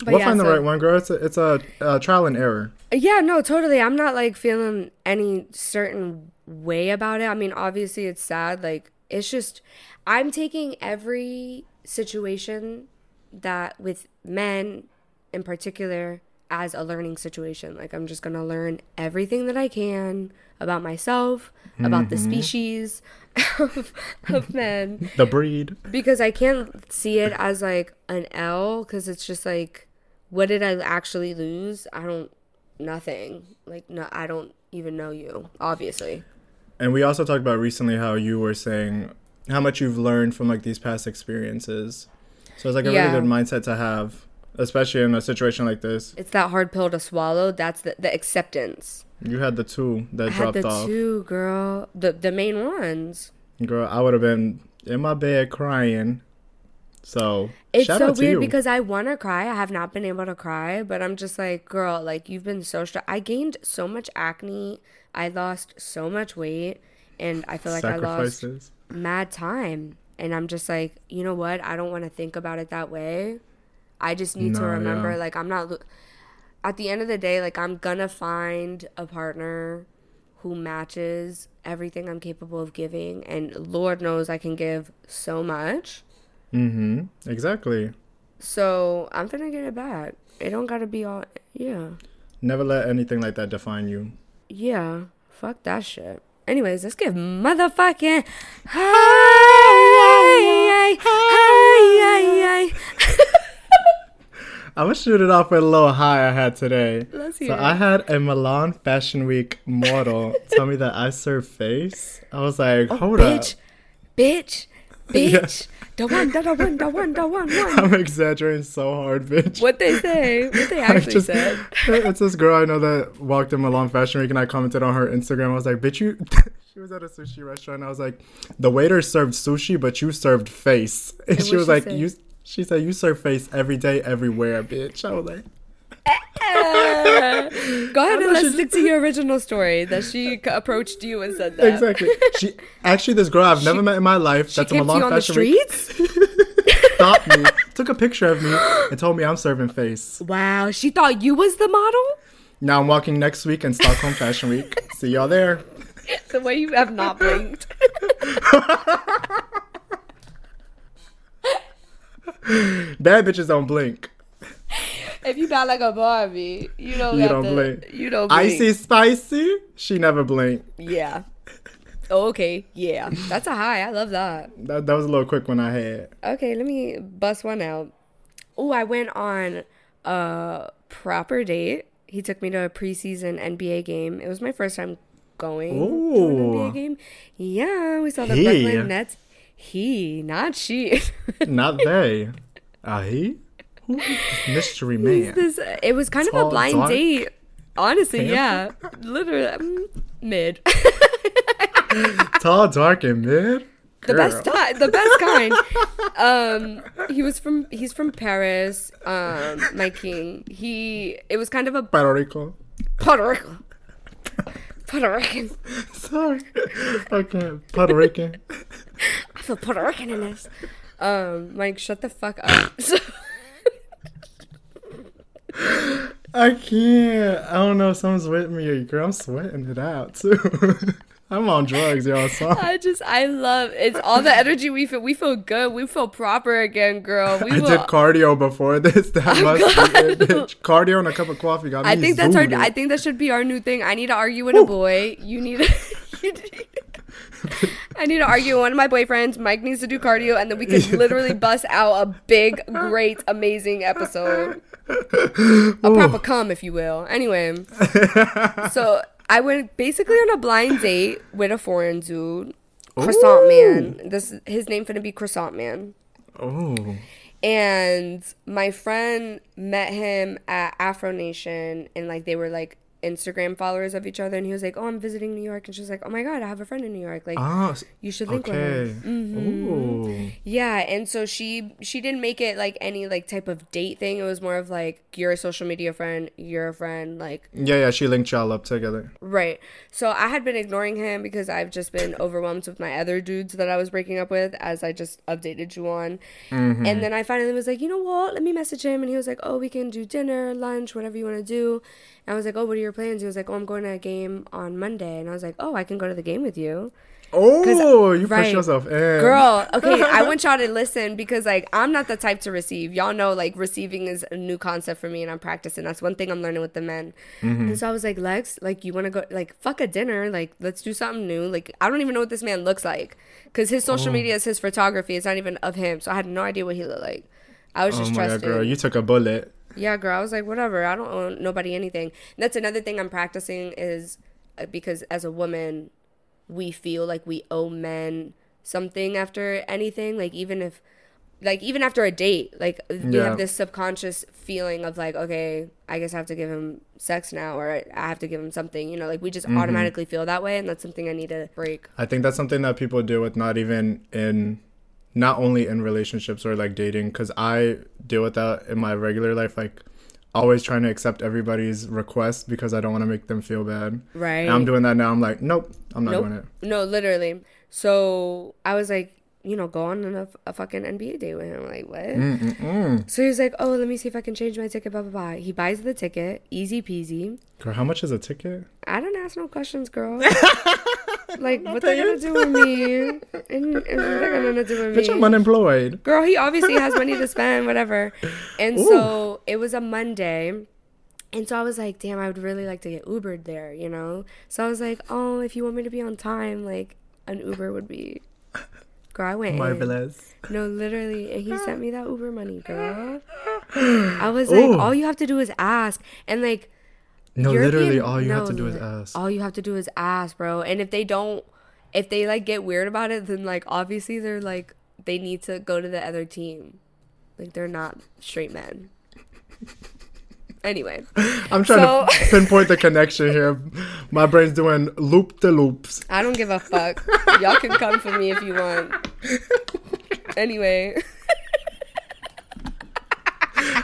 But we'll yeah, find the so- right one, girl. It's a, it's a, uh trial and error. Yeah, no, totally. I'm not like feeling any certain way about it. I mean, obviously it's sad. Like it's just I'm taking every situation that with men in particular as a learning situation. Like I'm just going to learn everything that I can about myself, about the mm-hmm. species of, of men The breed. because I can't see it as like an L because it's just like, what did I actually lose? I don't, nothing. Like, no, I don't even know you, obviously. And we also talked about recently how you were saying how much you've learned from like these past experiences. So it's like a Yeah. really good mindset to have, especially in a situation like this. It's that hard pill to swallow. That's the, the acceptance. You had the two that dropped off. Had the off. two, girl. The the main ones. Girl, I would have been in my bed crying. So It's so weird you. because I want to cry. I have not been able to cry, but I'm just like, girl, like you've been so stressed. I gained so much acne. I lost so much weight, and I feel like I lost mad time. And I'm just like, you know what? I don't want to think about it that way. I just need to remember, yeah. like, I'm not. lo- At the end of the day, like, I'm gonna find a partner who matches everything I'm capable of giving, and Lord knows I can give so much. Mm-hmm. Exactly. So I'm gonna get it back. It don't gotta be all. Yeah, Never let anything like that define you. Yeah. Fuck that shit. Anyways, let's give motherfucking hi, hi, hi, I'm gonna shoot it off with a little high I had today. Let's hear So it. I had a Milan Fashion Week model tell me that I serve face. I was like, oh, hold Oh, bitch, up. bitch, Yeah. bitch. The one, the the one, the one, the one, one. I'm exaggerating so hard, bitch. What they say? What they actually just- said? it's this girl I know that walked in Milan Fashion Week, and I commented on her Instagram. I was like, "Bitch, you." she was at a sushi restaurant. I was like, "The waiter served sushi, but you served face." And, And she was she like, say? "You." She said, "You serve face every day, everywhere, bitch." I was like, go ahead and let's she- stick to your original story that she approached you and said that. "Exactly." She actually, this girl I've never met in my life. She that's a Milan you on the Fashion Week. streets. Stopped me, took a picture of me, and told me I'm serving face. Wow, she thought you was the model. Now I'm walking next week in Stockholm Fashion Week. See y'all there. The way you have not blinked. Bad bitches don't blink. If you bow like a Barbie, you don't. You don't to, blink. You don't. Blink. Icy spicy. She never blinked. Yeah. Oh, okay. Yeah. That's a high. I love that. That, that was a little quick one I had. Okay, let me bust one out. Oh, I went on a proper date. He took me to a preseason NBA game. It was my first time going to an NBA game. Yeah, we saw the He. Brooklyn Nets. He, not she. Not they. Ah, he? Who is this mystery man? this, it was kind of a blind dark, date. Honestly, yeah. Literally, mm, mid. Tall, dark, and mid? the best Girl. the best kind. Um, he was from he's from Paris. Um, my king. He it was kind of a Puerto Rico. Puerto Rico. Puerto Rican. Sorry. Okay, Puerto Rican. I feel Puerto Rican in this. Um, Mike, shut the fuck up. So, I can't. I don't know if someone's with me girl. I'm sweating it out too. I'm on drugs, y'all. So I just I love it's all the energy we feel. We feel good. We feel proper again, girl. We I will. did cardio before this. That must be it, bitch. Cardio and a cup of coffee got me. I think that's our. zooted. I think that should be our new thing. I need to argue with a boy. You need. To, I need to argue with one of my boyfriends. Mike needs to do cardio, and then we can literally bust out a big, great, amazing episode. A proper cum, if you will. Anyway, so I went basically on a blind date with a foreign dude, Croissant Man. This his name gonna be Croissant Man. Oh, And my friend met him at Afro Nation, and like they were like Instagram followers of each other. And he was like, "Oh, I'm visiting New York," and she was like, "Oh my god, I have a friend in New York. Like, ah, you should link okay. with her." Mm-hmm. Yeah, and so she she didn't make it like any like type of date thing. It was more of like you're a social media friend, you're a friend, like Yeah, yeah. She linked y'all up together. Right. So I had been ignoring him because I've just been overwhelmed with my other dudes that I was breaking up with, as I just updated you on. Mm-hmm. And then I finally was like, you know what? Let me message him. And he was like, oh, we can do dinner, lunch, whatever you want to do. And I was like, oh, what are your plans? He was like, oh, I'm going to a game on Monday. And I was like, oh, I can go to the game with you. Oh, you right. push yourself in, Girl, okay, I want y'all to listen because like I'm not the type to receive. Y'all know like receiving is a new concept for me and I'm practicing. That's one thing I'm learning with the men. Mm-hmm. And so I was like, Lex, like you want to go like fuck a dinner, like let's do something new. Like I don't even know what this man looks like cuz his social oh. media is his photography. It's not even of him. So I had no idea what he looked like. I was Oh just my god, trusting. girl, you took a bullet. Yeah, girl. I was like, whatever. I don't owe nobody anything. And that's another thing I'm practicing is uh, because as a woman, we feel like we owe men something after anything. Like even if, like even after a date, like we Yeah. have this subconscious feeling of like, okay, I guess I have to give him sex now, or I have to give him something. You know, like we just Mm-hmm. automatically feel that way, and that's something I need to break. I think that's something that people do with not even in not only in relationships or like dating cuz I deal with that in my regular life like always trying to accept everybody's request because I don't want to make them feel bad. Right. And I'm doing that now. I'm like, nope, I'm not Nope. doing it. No, literally. So I was like, you know, go on a, a fucking NBA date with him. Like, what? Mm-mm-mm. So he was like, oh, let me see if I can change my ticket, blah, blah, blah. He buys the ticket, easy peasy. Girl, how much is a ticket? I don't ask no questions, girl. like, what they gonna do with me? And, and what they gonna do with me? Bitch, I'm unemployed. Girl, he obviously has money to spend, whatever. And so it was a Monday. And so I was like, damn, I would really like to get Ubered there, you know? So I was like, oh, if you want me to be on time, like, an Uber would be. Girl, I went in. Marvelous. No, literally. And he sent me that Uber money, girl. I was like, Ooh. all you have to do is ask. And like, No, European- literally, all you have to do is ask. All you have to do is ask, bro. And if they don't, if they like get weird about it, then like obviously they're like they need to go to the other team. Like they're not straight men. Anyway, I'm trying so- to pinpoint the connection here. My brain's doing loop the loops. I don't give a fuck. Y'all can come for me if you want. Anyway,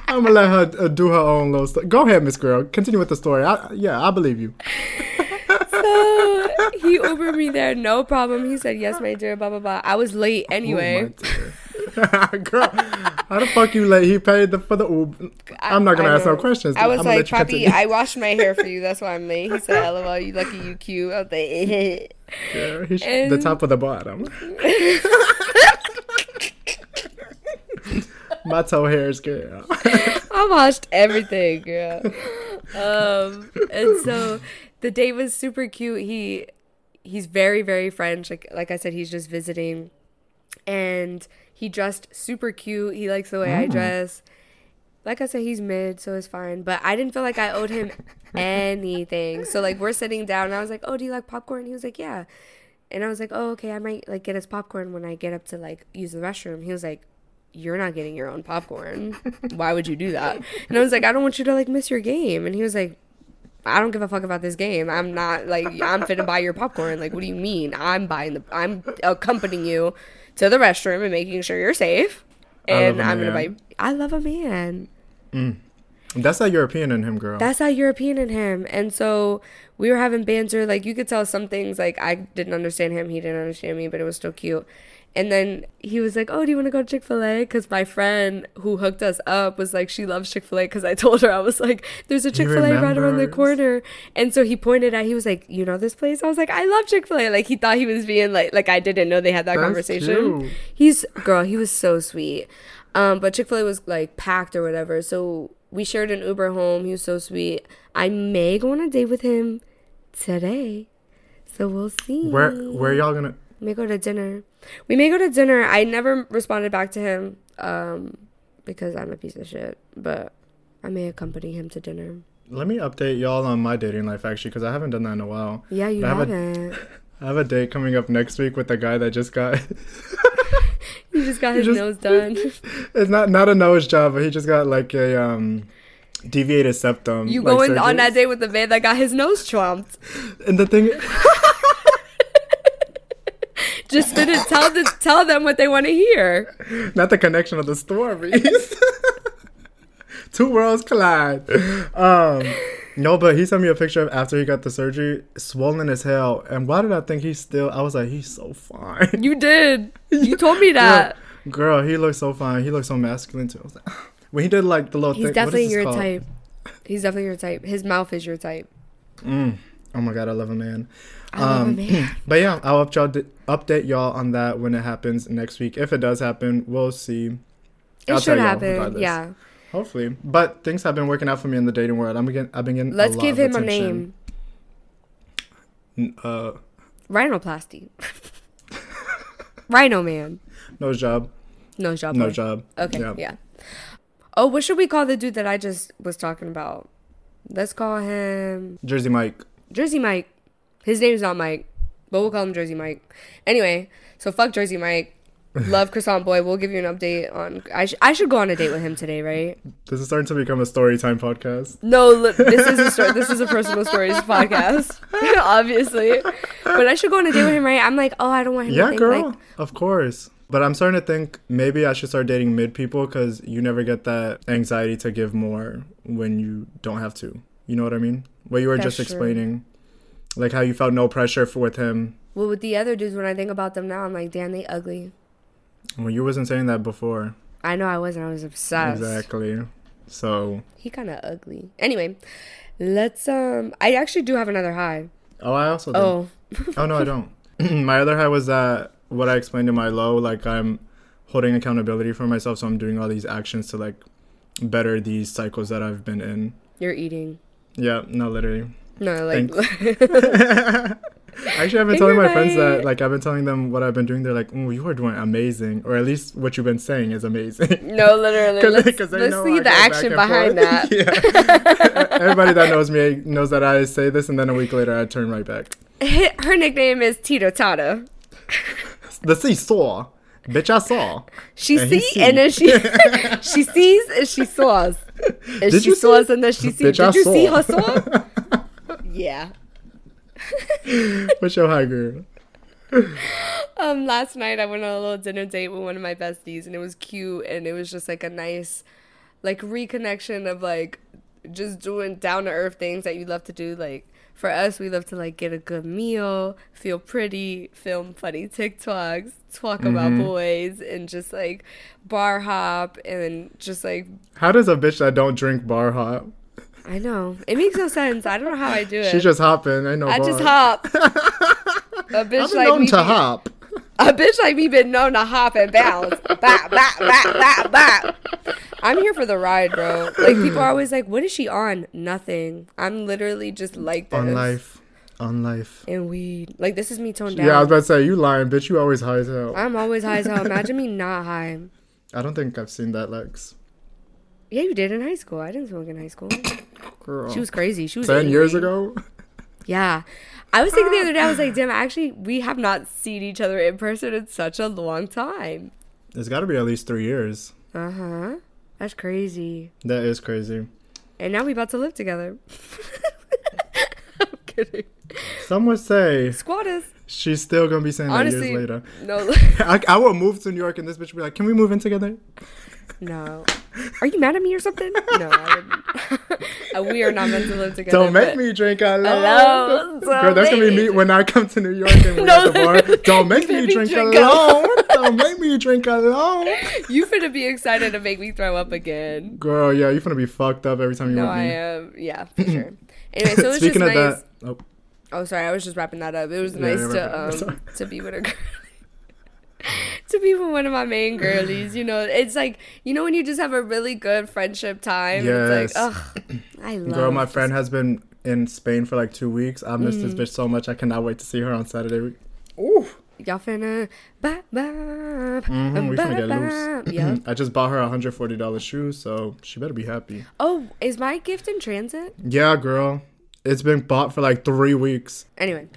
I'm gonna let her uh, do her own little stuff. Go ahead, Miss Girl. Continue with the story. I, yeah, I believe you. so he Ubered me there, no problem. He said yes, my dear. Blah blah blah. I was late anyway. Oh, my dear. Girl, how the fuck you late? He paid the, for the Uber. I'm not gonna ask no questions. I was I'm like, Papi. I washed my hair for you. That's why I'm late. He said, LOL, you lucky, you cute. I was like, he sh- the top of the bottom. My toe hairs, girl. I washed everything, girl. Um, and so the date was super cute. He he's very very French. Like like I said, he's just visiting, and he dressed super cute. He likes the way I mm. dress. Like I said, he's mid, so it's fine. But I didn't feel like I owed him anything. So like we're sitting down, and I was like, "Oh, do you like popcorn?" He was like, "Yeah." And I was like, "Oh, okay. I might like get us popcorn when I get up to like use the restroom." He was like, "You're not getting your own popcorn. Why would you do that?" And I was like, "I don't want you to like miss your game." And he was like, "I don't give a fuck about this game. I'm not like I'm finna buy your popcorn. Like, what do you mean? I'm buying the. I'm accompanying you to the restroom and making sure you're safe." And I'm gonna buy. I love a man. Mm. That's that European in him, girl. That's how European in him. And so we were having banter. Like you could tell some things like I didn't understand him, he didn't understand me, but it was still cute. And then he was like, "Oh, do you want to go to Chick Fil A?" Because my friend who hooked us up was like, she loves Chick Fil A. Because I told her I was like, "There's a Chick Fil A right around the corner." And so he pointed at. He was like, "You know this place?" I was like, "I love Chick Fil A." Like he thought he was being like, like I didn't know they had that That's conversation. cute. He's girl. He was so sweet. Um, but Chick Fil A was like packed or whatever. So we shared an Uber home. He was so sweet. I may go on a date with him today. So we'll see. where where y'all gonna? may go to dinner. We may go to dinner. I never responded back to him um, because I'm a piece of shit. But I may accompany him to dinner. Let me update y'all on my dating life actually, because I haven't done that in a while. Yeah, you I have a- haven't. I have a date coming up next week with the guy that just got. he just got his just- nose done. it's not not a nose job, but he just got like a um deviated septum. You like, going on that date with the man that got his nose trumped. And the thing, Just didn't tell the, tell them what they want to hear. not the connection of the stories. Two worlds collide. Um, no, but he sent me a picture of after he got the surgery, swollen as hell. And why did I think he's still? I was like, he's so fine. You did. You told me that. Girl, he looks so fine. He looks so masculine too. I was like, when he did like the little He's thing. definitely your called? type. He's definitely your type. His mouth is your type. Oh my god, I love a man. I love a Um, man. But yeah, I'll up y'all, update y'all on that when it happens next week. If it does happen, we'll see. It I'll should happen. regardless. Yeah. Hopefully, but things have been working out for me in the dating world. I'm getting, I've been getting. Let's a lot give him a name. Uh, Rhinoplasty. Rhino man. no job, No job. no boy. job. Okay. Yeah. Yeah. Oh, what should we call the dude that I just was talking about? Let's call him Jersey Mike. Jersey Mike. His name's not Mike, but we'll call him Jersey Mike. Anyway, so fuck Jersey Mike. Love Croissant Boy. We'll give you an update on. I, sh- I should go on a date with him today, right? This is starting to become a story time podcast. No, look, this is a story. This is a personal stories podcast, obviously. But I should go on a date with him, right? I'm like, oh, I don't want him to Yeah, think girl. like of course. But I'm starting to think maybe I should start dating mid people because you never get that anxiety to give more when you don't have to. You know what I mean? What you were That's just true. Like how you felt no pressure for with him. Well, with the other dudes, when I think about them now, I'm like, damn, they ugly. Well, you wasn't saying that before. I know I wasn't. I was obsessed. Exactly. So, He kind of ugly. Anyway, let's um. I actually do have another high. oh, I also. Did. Oh, Oh no, I don't. my other high was that what I explained in my low, like I'm holding accountability for myself, so I'm doing all these actions to like better these cycles that I've been in. you're eating. Yeah, no, literally. No, like Actually, I've been telling my friends that, like, I've been telling them what I've been doing. They're like, "Oh, you are doing amazing," or at least what you've been saying is amazing. No, literally. Cause, Let's, 'cause let's see I the action behind forth. that. Everybody that knows me knows that I say this, and then a week later I turn right back. Her nickname is Tito Tata. The seesaw, bitch, I saw. She And see see. and then she she sees and she saws. And Did she you see? saws and then she sees. Bitch, I Did you see her saw? Yeah. What's your high girl? Um, last night I went on a little dinner date with one of my besties, and it was cute, and it was just like a nice, like reconnection of like just doing down to earth things that you love to do. Like for us, we love to like get a good meal, feel pretty, film funny TikToks, talk about boys, and just like bar hop, and just like How does a bitch that don't drink bar hop? I know it makes no sense. I don't know how I do it. She just hopping. Ain't no I just hop. A bitch like known me to be- hop. A bitch like me been known to hop and bounce. bop, bop, bop, bop, bop. I'm here for the ride, bro. Like people are always like, "What is she on?" Nothing. I'm literally just like this. On life. On life. And weed. Like this is me toned down. Yeah, I was about to say, you lying, bitch. You always high as hell. I'm always high as hell. Imagine me not high. I don't think I've seen that, Lex. Yeah, you did in high school. I didn't smoke in high school. Girl. She was crazy. She was 10 years ago? Yeah. I was thinking the other day, I was like, damn, actually, we have not seen each other in person in such a long time. It's got to be at least three years. Uh huh. That's crazy. That is crazy. And now we about to live together. I'm kidding. Some would say Squatters. she's still going to be saying Honestly, that years later. no, I, I will move to New York and this bitch will be like, can we move in together? No. Are you mad at me or something? No, I wouldn't. We are not meant to live together. Don't make me drink alone. Alone, Girl, that's going to be me when I come to New York and we're No. at the bar. Don't make me drink, drink alone. Don't make me drink alone. You finna be excited to make me throw up again. Girl, yeah, you're going to be fucked up every time you No, I me. am. Yeah, for sure. Anyway, so it was Speaking just of nice. that, oh, Oh, sorry, I was just wrapping that up. It was Yeah, nice to wrap it up. um to be with a girl. To be one of my main girlies, you know, it's like you know when you just have a really good friendship time. It's Yes. like, ugh, I love. Girl, my friend has been in Spain for like two weeks. I miss this bitch so much. I cannot wait to see her on Saturday. Ooh. Y'all finna Mhm, we finna get loose. Yeah. I just bought her a hundred forty dollars shoes, so she better be happy. Oh, is my gift in transit? Yeah, girl, it's been bought for like three weeks. Anyway,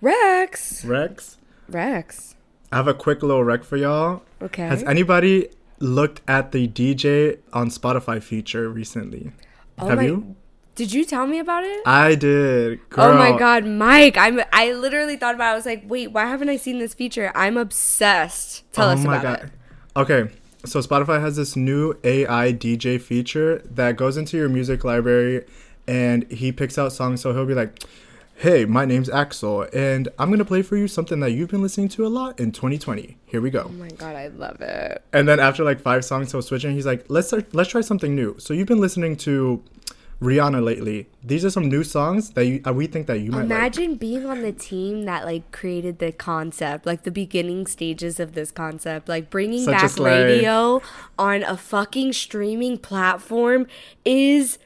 Rex. Rex, Rex. I have a quick little rec for y'all. Okay. Has anybody looked at the DJ on Spotify feature recently? oh have my, you? Did you tell me about it? I did. Girl. Oh my god, Mike! I'm. I literally thought about. it. I was like, wait, why haven't I seen this feature? I'm obsessed. Tell oh us about it. Okay, so Spotify has this new AI DJ feature that goes into your music library and he picks out songs. So he'll be like, Hey, my name's Axel, and I'm gonna play for you something that you've been listening to a lot in 2020. Here we go. Oh my god, I love it. And then after like five songs, he'll switch and he's like, "Let's start, let's try something new." So you've been listening to Rihanna lately. These are some new songs that you, uh, we think that you might like. Imagine being on the team that like created the concept, like the beginning stages of this concept, like bringing Such back radio on a fucking streaming platform is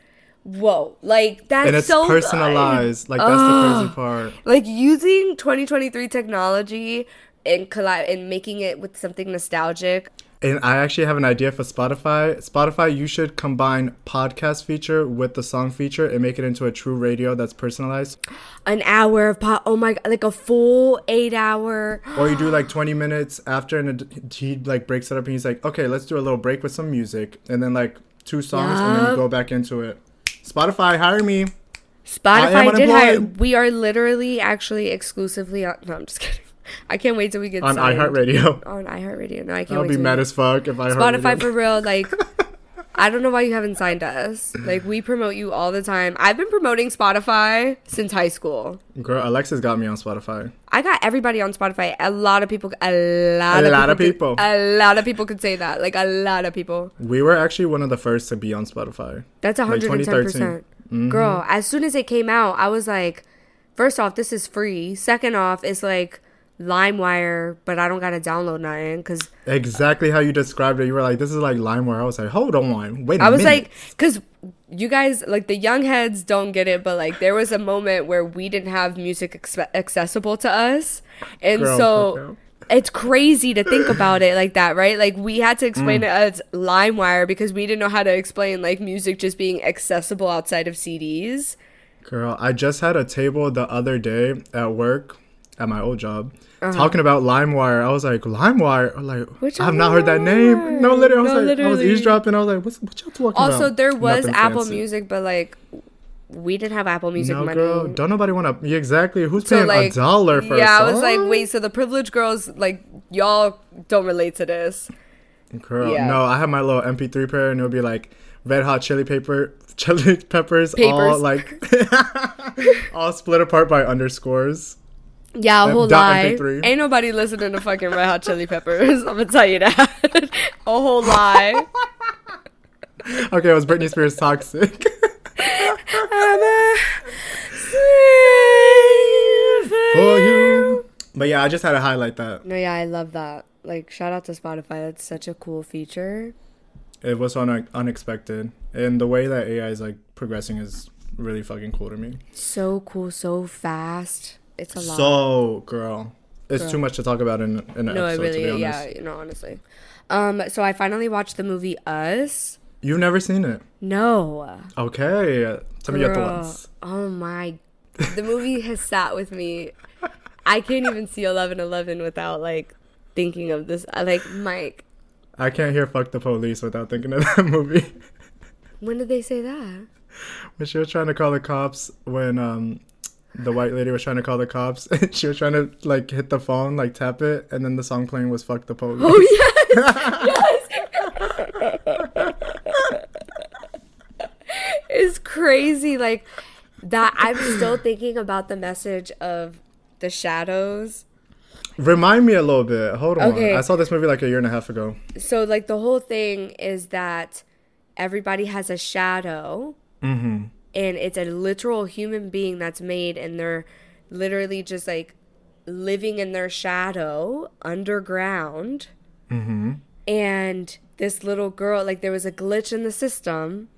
whoa, like that's And it's so good. personalized. Like that's the crazy part. like using 2023 technology and collab and making it with something nostalgic. And I actually have an idea for Spotify. Spotify, you should combine podcast feature with the song feature and make it into a true radio that's personalized. An hour of pop. Oh my god, like a full eight hour. Or you do like 20 minutes after, and it- he like breaks it up, and he's like, "Okay, let's do a little break with some music, and then like two songs, and then you go back into it." Spotify, hire me. Spotify did hire. We are literally actually exclusively on. No, I'm just kidding. I can't wait till we get on iHeartRadio. On iHeartRadio. No, I can't I'll be mad as fuck if I Spotify for real. Like, I don't know why you haven't signed us. Like, we promote you all the time. I've been promoting Spotify since high school. Girl, Alexis got me on Spotify. I got everybody on Spotify. A lot of people. A lot A of lot of people. people. could- a lot of people could say that. Like a lot of people. We were actually one of the first to be on Spotify. That's a hundred and ten 2013. percent. Mm-hmm. Girl, as soon as it came out, I was like, first off, this is free. Second off, it's like LimeWire, but I don't gotta download nothing because Exactly how you described it. You were like, "This is like LimeWire." I was like, "Hold on, wait a I was minute." like, because you guys like the young heads don't get it, but like there was a moment where we didn't have music ex- accessible to us, and Girl, so it's crazy to think about it like that, right? Like we had to explain Mm. it as LimeWire because we didn't know how to explain like music just being accessible outside of CDs. Girl, I just had a table the other day at work, at my old job, talking about LimeWire. I was like, LimeWire? I'm like, Uh-huh. Which I have not heard that name. No, literally, I was No, like, I was eavesdropping. I was like, what's what y'all talking about? Also, there was Nothing Apple fancy. Music, but like we didn't have Apple Music No, money. girl, don't nobody want to. Exactly, who's So paying like a dollar for? yeah, a I was like, wait, so the privileged girls like y'all don't relate to this. Girl, Yeah. no, I have my little MP3 player, and it'll be like Red Hot Chili Pepper, Chili Peppers, all like all split apart by underscores. Yeah, a whole dot lie. MP3. Ain't nobody listening to fucking Red Hot Chili Peppers. I'm gonna tell you that. a whole lie. Okay, it was Britney Spears toxic. For you. But yeah, I just had to highlight that. No, yeah, I love that. Like, shout out to Spotify. That's such a cool feature. It was un- unexpected, and the way that AI is like progressing is really fucking cool to me. So cool, so fast. It's a lot. So, girl, it's Girl. too much to talk about in, in an no, episode. really, to be yeah, honest. know, honestly. Um, so I finally watched the movie Us. You've never seen it. No. Okay, tell me your thoughts. Oh my. The movie has sat with me. I can't even see 1111 without like thinking of this. I like Mike. I can't hear "fuck the police" without thinking of that movie. When did they say that? when she was trying to call the cops, when um the white lady was trying to call the cops, and she was trying to like hit the phone, like tap it, and then the song playing was "fuck the police." Oh yes, yes. it's crazy, like that. I'm still thinking about the message of the shadows. Remind me a little bit. Hold on. Okay. I saw this movie like a year and a half ago. So, like the whole thing is that everybody has a shadow, Mm-hmm. And it's a literal human being that's made, and they're literally just like living in their shadow underground. Mm-hmm. and this little girl like there was a glitch in the system.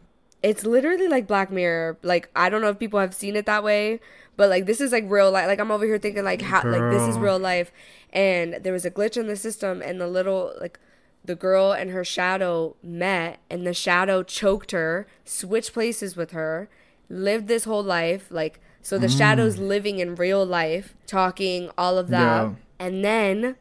It's literally like black mirror. Like i don't know if people have seen it that way but like this is like real life. Like i'm over here thinking like how like this is real life. And there was a glitch in the system and the little like the girl and her shadow met and the shadow choked her switched places with her lived this whole life like so the shadow's living in real life talking all of that Yeah. and then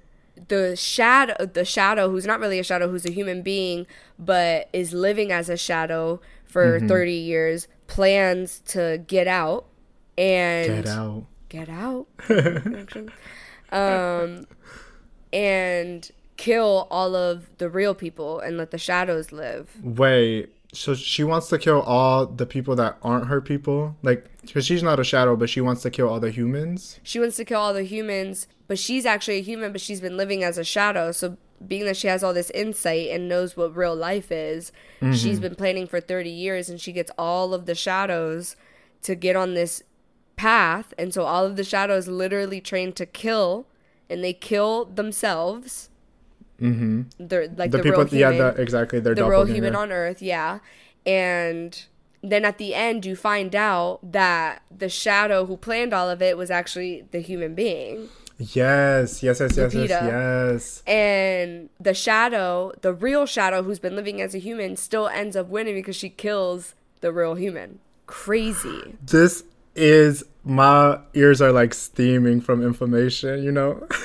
the shadow the shadow who's not really a shadow who's a human being but is living as a shadow for Mm-hmm. 30 years plans to get out and Get out. get out um and kill all of the real people and let the shadows live Wait. So she wants to kill all the people that aren't her people, like because she's not a shadow, but she wants to kill all the humans. she wants to kill all the humans but she's actually a human but she's been living as a shadow. So being that she has all this insight and knows what real life is mm-hmm. she's been planning for 30 years and she gets all of the shadows to get on this path. And so all of the shadows literally train to kill and they kill themselves mm-hmm. they're like The, the, people, real yeah, the, exactly. They're the real human on earth yeah and then at the end you find out that the shadow who planned all of it was actually the human being Yes, yes, yes, yes, yes, yes. and the shadow the real shadow who's been living as a human still ends up winning because she kills the real human crazy This is my ears are like steaming from inflammation. You know.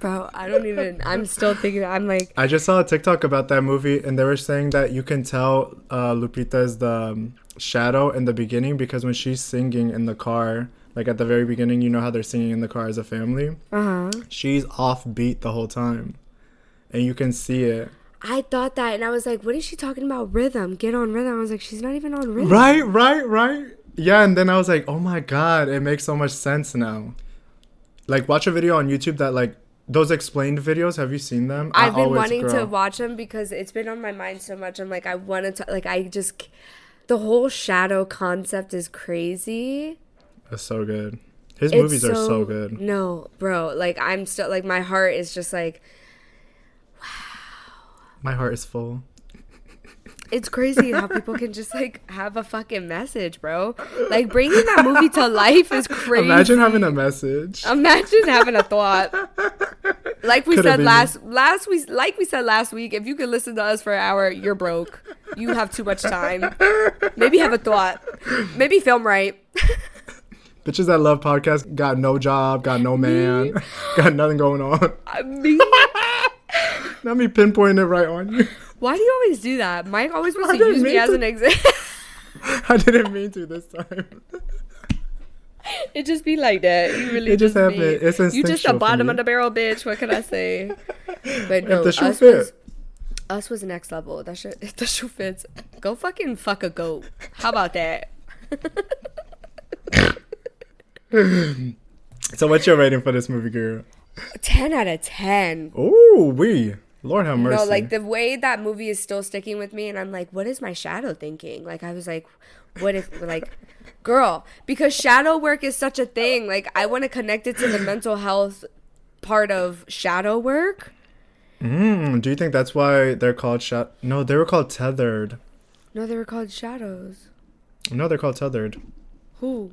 bro i don't even i'm still thinking i'm like I just saw a TikTok about that movie, and they were saying that you can tell uh, Lupita is the um, shadow in the beginning because when she's singing in the car, like at the very beginning, you know how they're singing in the car as a family. uh-huh She's off beat the whole time, and you can see it. i thought that and i was like what is she talking about rhythm get on rhythm i was like she's not even on rhythm Right, right, right. Yeah, and then I was like, oh my god, it makes so much sense now. Like, watch a video on YouTube that like those explained videos. Have you seen them? I I've been always- wanting to watch them because it's been on my mind so much. I'm like, I wanted to, like, I just, the whole shadow concept is crazy. That's so good. His It's movies are so good. No, bro. Like I'm still like my heart is just like wow. My heart is full. It's crazy how people can just like have a fucking message, bro. Like bringing that movie to life is crazy. Imagine having a message. Imagine having a thought. Like we Could've said been. last last we like we said last week, if you could listen to us for an hour, you're broke. You have too much time. Maybe have a thought. Maybe film right. Bitches that love podcasts got no job, got no man, got nothing going on. I mean, Let me pinpoint it right on you. Why do you always do that? Mike always wants to use me mean as an example. I didn't mean to this time. it just be like that. You really It just be. happened. It's you just instinctual a bottom of the barrel bitch. What can I say? But no, the shoe us fit. was us was next level. That shit. If the shoe fits, go fucking fuck a goat. How about that? So what's your rating for this movie, girl? Ten out of ten. Ooh, we. Lord have mercy. No, like the way that movie is still sticking with me, and I'm like, what is my shadow thinking? Like, I was like, what if, like, girl, because shadow work is such a thing. Like, I want to connect it to the mental health part of shadow work. Mm, do you think that's why they're called shot? No, they were called tethered. No, they were called shadows. No, they're called tethered. Who?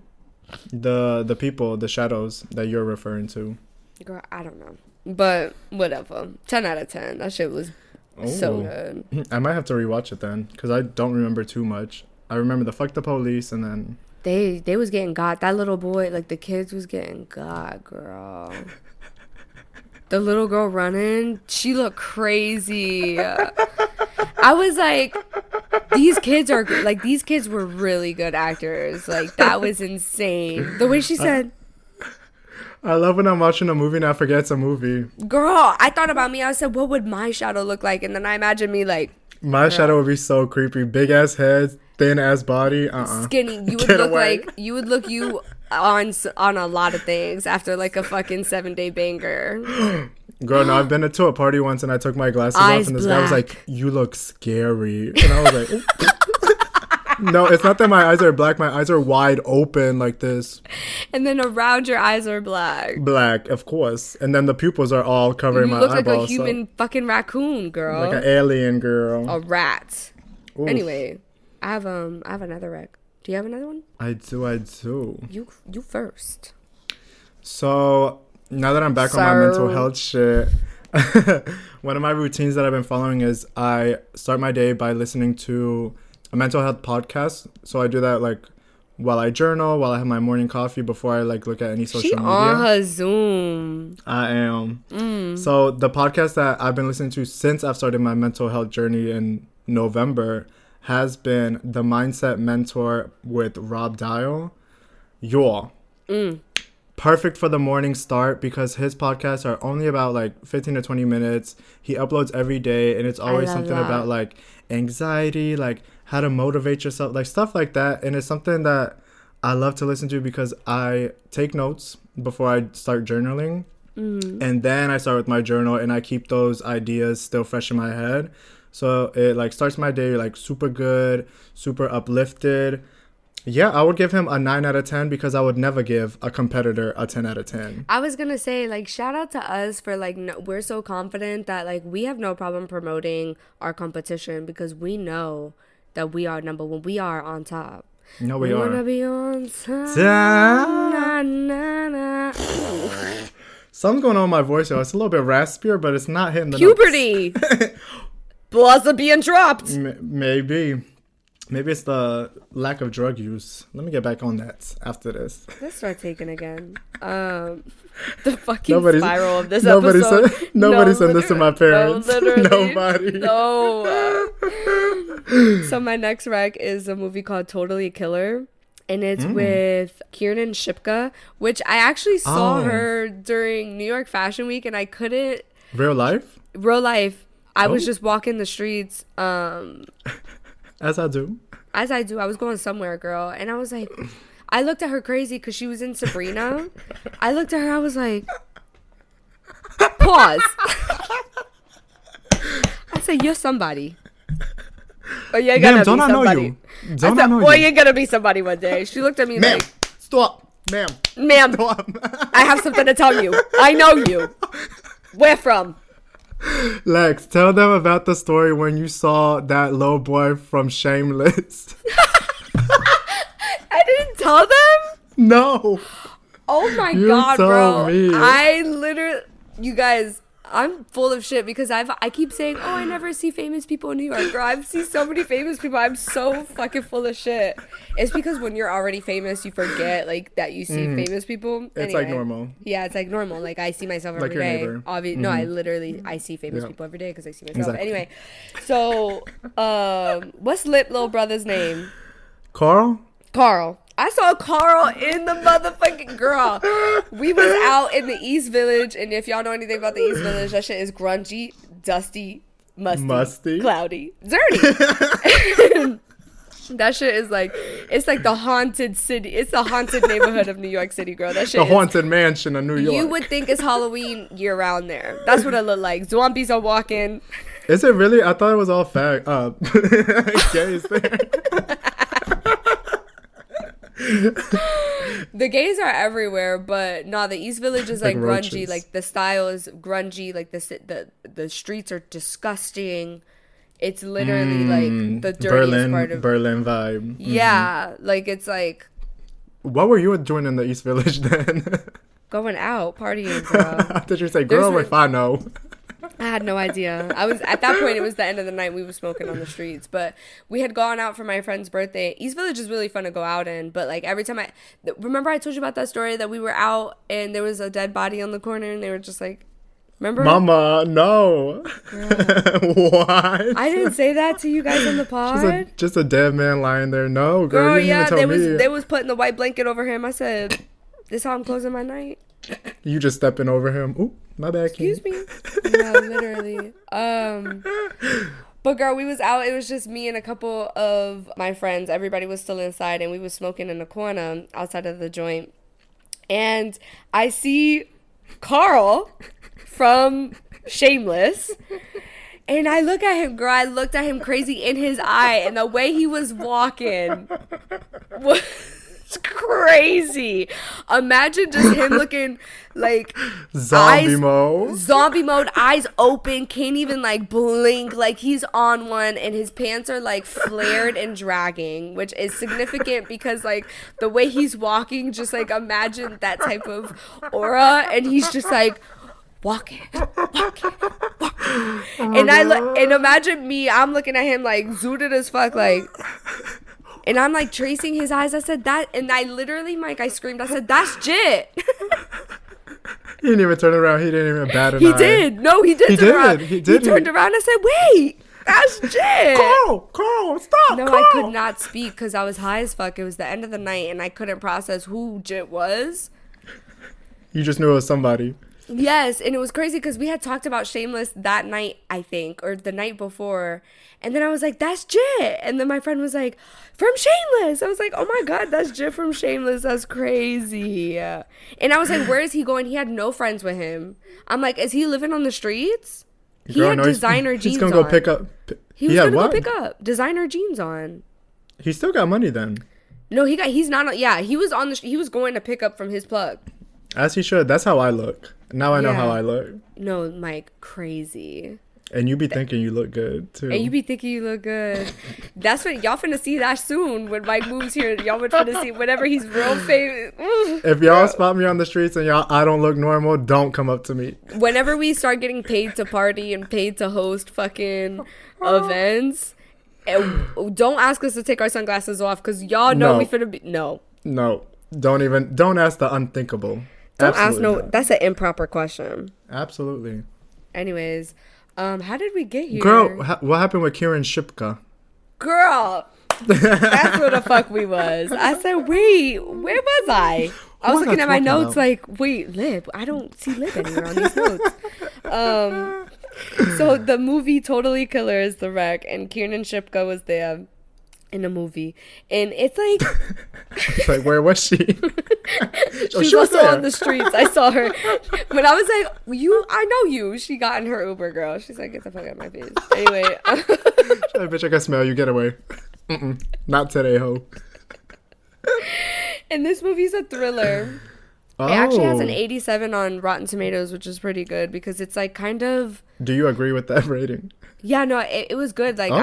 The the people, the shadows that you're referring to. Girl, I don't know. But whatever. 10 out of 10. That shit was so good. I might have to rewatch it then, because I don't remember too much. I remember the fuck the police, and then They they was getting got. That little boy, like the kids was getting got, girl. The little girl running, she looked crazy. I was like, these kids are like these kids were really good actors. Like that was insane. The way she said, I love when I'm watching a movie and I forget it's a movie. "Girl," I thought about me. I said, "What would my shadow look like?" And then I imagined me like My shadow would be so creepy. Big ass head, thin ass body. Uh uh skinny. You would look away. like you would look you on on a lot of things after like a fucking seven day banger. Girl, no, I've been to a party once and I took my glasses Eyes off and this guy was like, "You look scary," and I was like. "No, it's not that my eyes are black. My eyes are wide open like this, And then around your eyes are black. black, of course, and then the pupils are all covering. You my look like a eyeballs, so- human fucking raccoon, girl. like an alien girl." a rat. Oof. Anyway, I have um I have another rec. Do you have another one? I do, I do. You you first. So now that I'm back on my mental health shit, one of my routines that I've been following is I start my day by listening to a mental health podcast. So I do that like while I journal, while I have my morning coffee, before I like look at any social she media. on her Zoom. I am. Mm. So the podcast that I've been listening to since I've started my mental health journey in November has been the Mindset Mentor with Rob Dial. Y'all. Mm. Perfect for the morning start because his podcasts are only about like 15 to 20 minutes. He uploads every day and it's always something that. about like anxiety, like how to motivate yourself, like stuff like that. And it's something that I love to listen to because I take notes before I start journaling Mm. and then I start with my journal and I keep those ideas still fresh in my head. So it like starts my day like super good, super uplifted. Yeah, I would give him a 9 out of 10 because I would never give a competitor a 10 out of 10. I was gonna say like shout out to us for like no, we're so confident that like we have no problem promoting our competition because we know that we are number one. We are on top. No, we wanna are. be on top. Na, na, na. Something's going on with my voice, y'all. It's a little bit raspier, but it's not hitting the. Puberty. Bloods are being dropped. M- maybe. Maybe it's the lack of drug use. Let me get back on that after this. Let's start taking again. Um, the fucking Nobody- spiral of this nobody episode. said- nobody No, sent this to my parents. No. Nobody. No. so my next rec is a movie called Totally Killer. And it's Mm. with Kiernan Shipka, which I actually saw Oh. her during New York Fashion Week, and I couldn't Real life? real life. I was Oh. just walking the streets, um, As I do. as I do. I was going somewhere, girl, and I was like, I looked at her crazy because she was in Sabrina. I looked at her, I was like, pause. I said, you're somebody. Or you're gonna Ma'am, don't be I know you? I Don't said, I know or you? you're gonna be somebody one day. She looked at me Ma'am, like, stop. ma'am. Ma'am, I have something to tell you. I know you. Where from? Lex, tell them about the story when you saw that little boy from Shameless. I didn't tell them? no. Oh my You god, bro. me. I literally you guys I'm full of shit because I've I keep saying, Oh, I never see famous people in New York. Or I've seen so many famous people. I'm so fucking full of shit. It's because when you're already famous, you forget like that you see famous people. Mm-hmm. It's like normal. Yeah, it's like normal. Like I see myself every Like your day. neighbor. Mm-hmm. No, I literally I see famous Yeah. people every day because I see myself. Exactly. Anyway, so um, what's Lip little brother's name? Carl? Carl. I saw Carl in the motherfucking girl. We was out in the East Village, and if y'all know anything about the East Village, that shit is grungy, dusty, musty, Musty. cloudy, dirty. that shit is like, it's like the haunted city. It's the haunted neighborhood of New York City, girl. That shit The is haunted mansion of New York. you would think it's Halloween year round there. That's what it looked like. Zombies are walking. Is it really? I thought it was all fag. Uh, gays there. The gays are everywhere, but no, the East Village is like, Like grungy. roaches. Like the style is grungy. Like the the the streets are disgusting. It's literally like the dirtiest Mm, Berlin, part of Berlin vibe. yeah. Like it's like What were you doing in the East Village then? going out partying. Did you say, There's girl, a- if I know? I had no idea. I was at that point. It was the end of the night. We were smoking on the streets, but we had gone out for my friend's birthday. East Village is really fun to go out in, but like every time I remember, I told you about that story that we were out and there was a dead body on the corner, and they were just like, "Remember, Mama, no. what? I didn't say that to you guys on the pod." Just a, just a dead man lying there. No, girl, Girl, oh, didn't yeah, they tell was they was putting the white blanket over him. I said, "This how I'm closing my night." You just stepping over him. Ooh, my bad. King. Excuse me. no, literally. Um but girl, we was out. It was just me and a couple of my friends. Everybody was still inside and we was smoking in the corner outside of the joint. And I see Carl from Shameless. And I look at him, girl. I looked at him crazy in his eye, and the way he was walking was crazy. Imagine just him looking like Zombie eyes- mode. zombie mode, eyes open, can't even like blink, like he's on one, and his pants are like flared and dragging, which is significant because like the way he's walking, just like imagine that type of aura, and he's just like walking, walking, walking, oh and I look and imagine me, I'm looking at him like zooted as fuck, like. And I'm like tracing his eyes. I said that, and I literally, Mike, I screamed. I said, "That's Jit." He didn't even turn around. He didn't even bat an He eye. did. No, he did. He turn did. Around. He did. turned around and said, "Wait, that's Jit." Carl, Carl, stop. No, Carl. I could not speak because I was high as fuck. It was the end of the night, and I couldn't process who Jit was. You just knew it was somebody. Yes, and it was crazy because we had talked about Shameless that night, I think, or the night before. And then I was like, that's Jit. And then my friend was like, from Shameless. I was like, oh my God, that's Jit from Shameless. That's crazy. And I was like, where is he going? He had no friends with him. I'm like, is he living on the streets? He Girl, had no, he's- designer he's, jeans gonna go on. pick up. p- He was gonna what? go pick up designer jeans on. He still got money then, No, he got. He's not. Yeah, he was on the. He was going to pick up from his plug. as he should. That's how I look. Now I know Yeah. how I look. No, Mike, crazy. And you be thinking you look good too. And you be thinking you look good. That's what y'all finna see that soon when Mike moves here. Y'all would finna see whenever he's real famous. if y'all spot me on the streets and y'all I don't look normal, don't come up to me. Whenever we start getting paid to party and paid to host fucking events, eh, don't ask us to take our sunglasses off because y'all know No. we finna be no. No, don't even don't ask the unthinkable. Don't ask no. not. That's an improper question. Absolutely, Anyways, um, how did we get here? girl. Ha- what happened with Kiernan Shipka? girl. That's where the fuck we was. I said, wait, where was I? I was looking at my notes about? like, wait, Lib. I don't see Lib anywhere on these notes. Um, so the movie Totally Killer is the wreck, and Kiernan Shipka was there in a movie, and it's like It's like where was she? Oh, she was also on the streets. I saw her, but I was like, you, I know you. She got in her Uber, girl. She's like, get the fuck out of my face. Anyway. Bitch, I can smell you. Get away. Mm-mm. Not today, ho. and this movie's a thriller. Oh. It actually has an Oh. 87 on Rotten Tomatoes, which is pretty good because it's like kind of Do you agree with that rating? Yeah, no, it, it was good. Like Oh,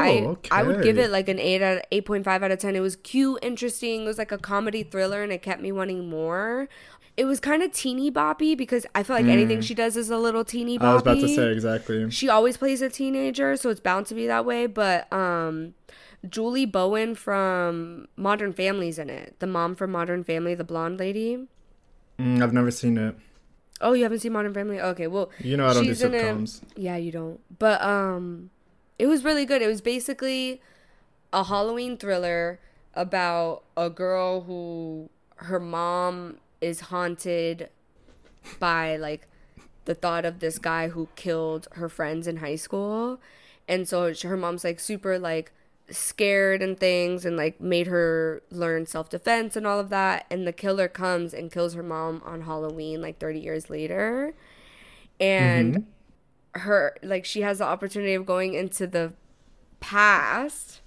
I I would give it like an 8 out 8.5 out of 10. It was cute, interesting. It was like a comedy thriller and it kept me wanting more. It was kind of teeny boppy because I feel like anything she does is a little teeny boppy. Mm. I was about to say exactly. she always plays a teenager, so it's bound to be that way. But um, Julie Bowen from Modern Family's in it. The mom from Modern Family, the blonde lady. Mm, I've never seen it. Oh, you haven't seen Modern Family? Okay, well, You know I don't do she's in it. sitcoms. Yeah, you don't. But um, it was really good. It was basically a Halloween thriller about a girl who her mom is haunted by like the thought of this guy who killed her friends in high school and so her mom's like super like scared and things and like made her learn self-defense and all of that and the killer comes and kills her mom on halloween like 30 years later. And mm-hmm. her like she has the opportunity of going into the past.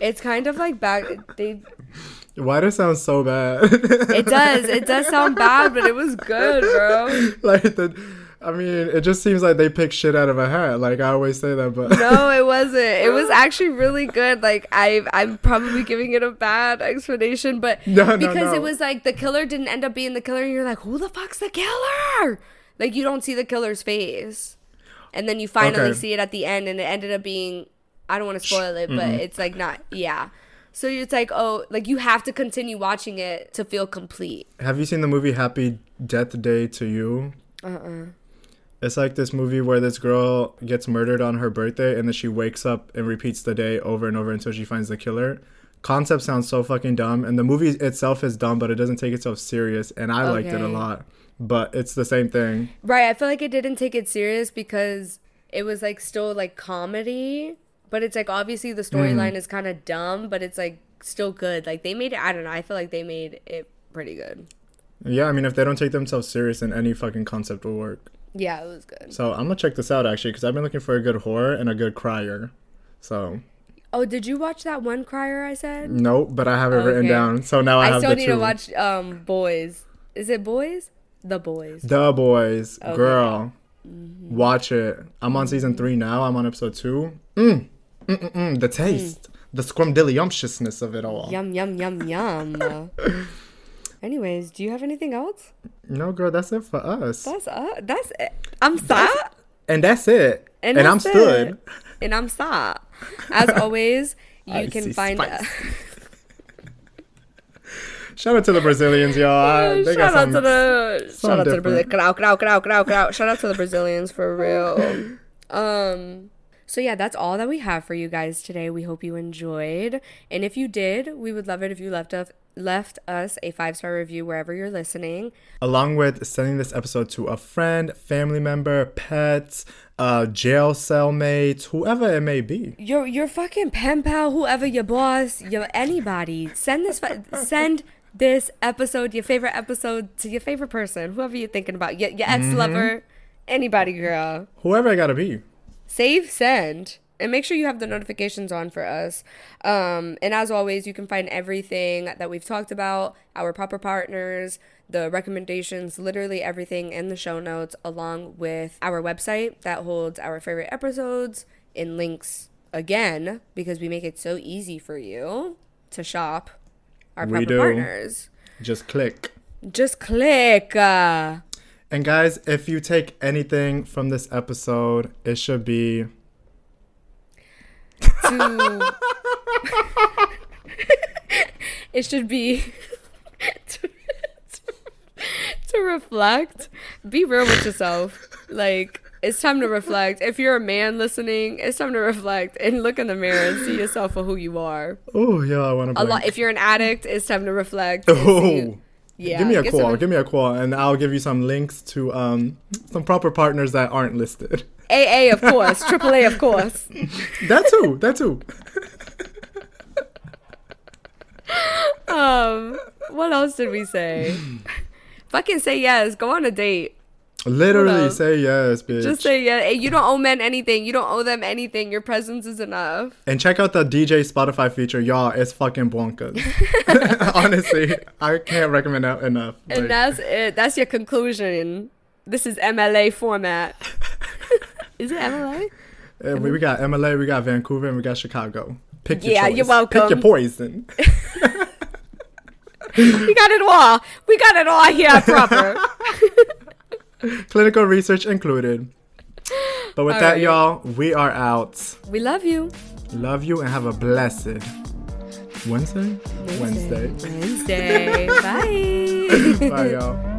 It's kind of like back they Why does it sound so bad? it does. It does sound bad but it was good bro. Like the, I mean, it just seems like they pick shit out of a hat. Like I always say that, but no it wasn't it was actually really good like i i'm probably giving it a bad explanation but No, no, because no. it was like the killer didn't end up being the killer and you're like who the fuck's the killer like you don't see the killer's face and then you finally Okay. see it at the end and it ended up being i don't want to spoil it but mm-hmm. it's like not yeah so it's like oh like you have to continue watching it to feel complete have you seen the movie Happy Death Day to You? uh-uh It's like this movie where this girl gets murdered on her birthday and then she wakes up and repeats the day over and over until she finds the killer. Concept sounds so fucking dumb, and the movie itself is dumb, but it doesn't take itself serious, and I liked it a lot. But it's the same thing. Right. I feel like it didn't take it serious because it was like still like comedy, but it's like obviously the mm. storyline is kind of dumb, but it's like still good. Like they made it. I don't know. I feel like they made it pretty good. Yeah, I mean, if they don't take themselves serious, then any fucking concept will work. Yeah, it was good. So I'm gonna check this out actually, because I've been looking for a good horror and a good crier. So Oh, did you watch that one crier I said? nope, but I have it written down. So now I, have to. I have still need two. to watch um Boys. Is it Boys? The Boys. The Boys, Okay. girl. Mm-hmm. Watch it. I'm on season three now. I'm on episode two. Mm. Mm-mm-mm. The taste, the scrumdiddlyumptiousness of it all. Yum yum yum yum. Anyways, do you have anything else? No, girl, that's it for us. That's uh, that's it. I'm sad. and that's it. And, And, I'm that's stood. it. And I'm sad. As always, you can find. spice. Shout out to the Brazilians, y'all. They shout out some- to the shout out to the. Brazilians. Shout out to the Brazilians for real. Um. So yeah, that's all that we have for you guys today. We hope you enjoyed, and if you did, we would love it if you left us left us a five star review wherever you're listening. along with sending this episode to a friend, family member, pets, uh, jail cellmates, whoever it may be. Your your fucking pen pal, whoever your boss, your anybody, send this fi- send this episode, your favorite episode, to your favorite person, whoever you're thinking about, your, your ex lover, anybody, girl. Whoever I gotta be. Save send. And make sure you have the notifications on for us. Um, and as always, you can find everything that we've talked about, our proper partners, the recommendations, literally everything in the show notes, along with our website that holds our favorite episodes in links again, because we make it so easy for you to shop our We proper do. partners. Just click. Just click. Uh, And guys, if you take anything from this episode, it should be to it should be to, to reflect. Be real with yourself. Like it's time to reflect. If you're a man listening it's time to reflect and look in the mirror and see yourself for who you are. Oh yeah, I want to. a lot if you're an addict it's time to reflect Oh, yeah give me a call. some- Give me a call, and I'll give you some links to um some proper partners that aren't listed. aa of course triple a of course That too. That too. um what else did we say fucking say yes go on a date Literally say yes, bitch. Just say yeah. You don't owe men anything. You don't owe them anything. Your presence is enough. and check out the DJ Spotify feature, y'all. It's fucking bonkers. Honestly, I can't recommend that enough. And Like, that's it. That's your conclusion. This is MLA format. is it MLA? uh, we, we got MLA, we got Vancouver, and we got Chicago. Pick your Yeah, choice. you're welcome. Pick your poison. We got it all. We got it all here proper. Clinical research included. But with that, Alright. y'all, we are out. we love you. Love you and have a blessed Wednesday. Wednesday. Wednesday. Bye. Bye, y'all.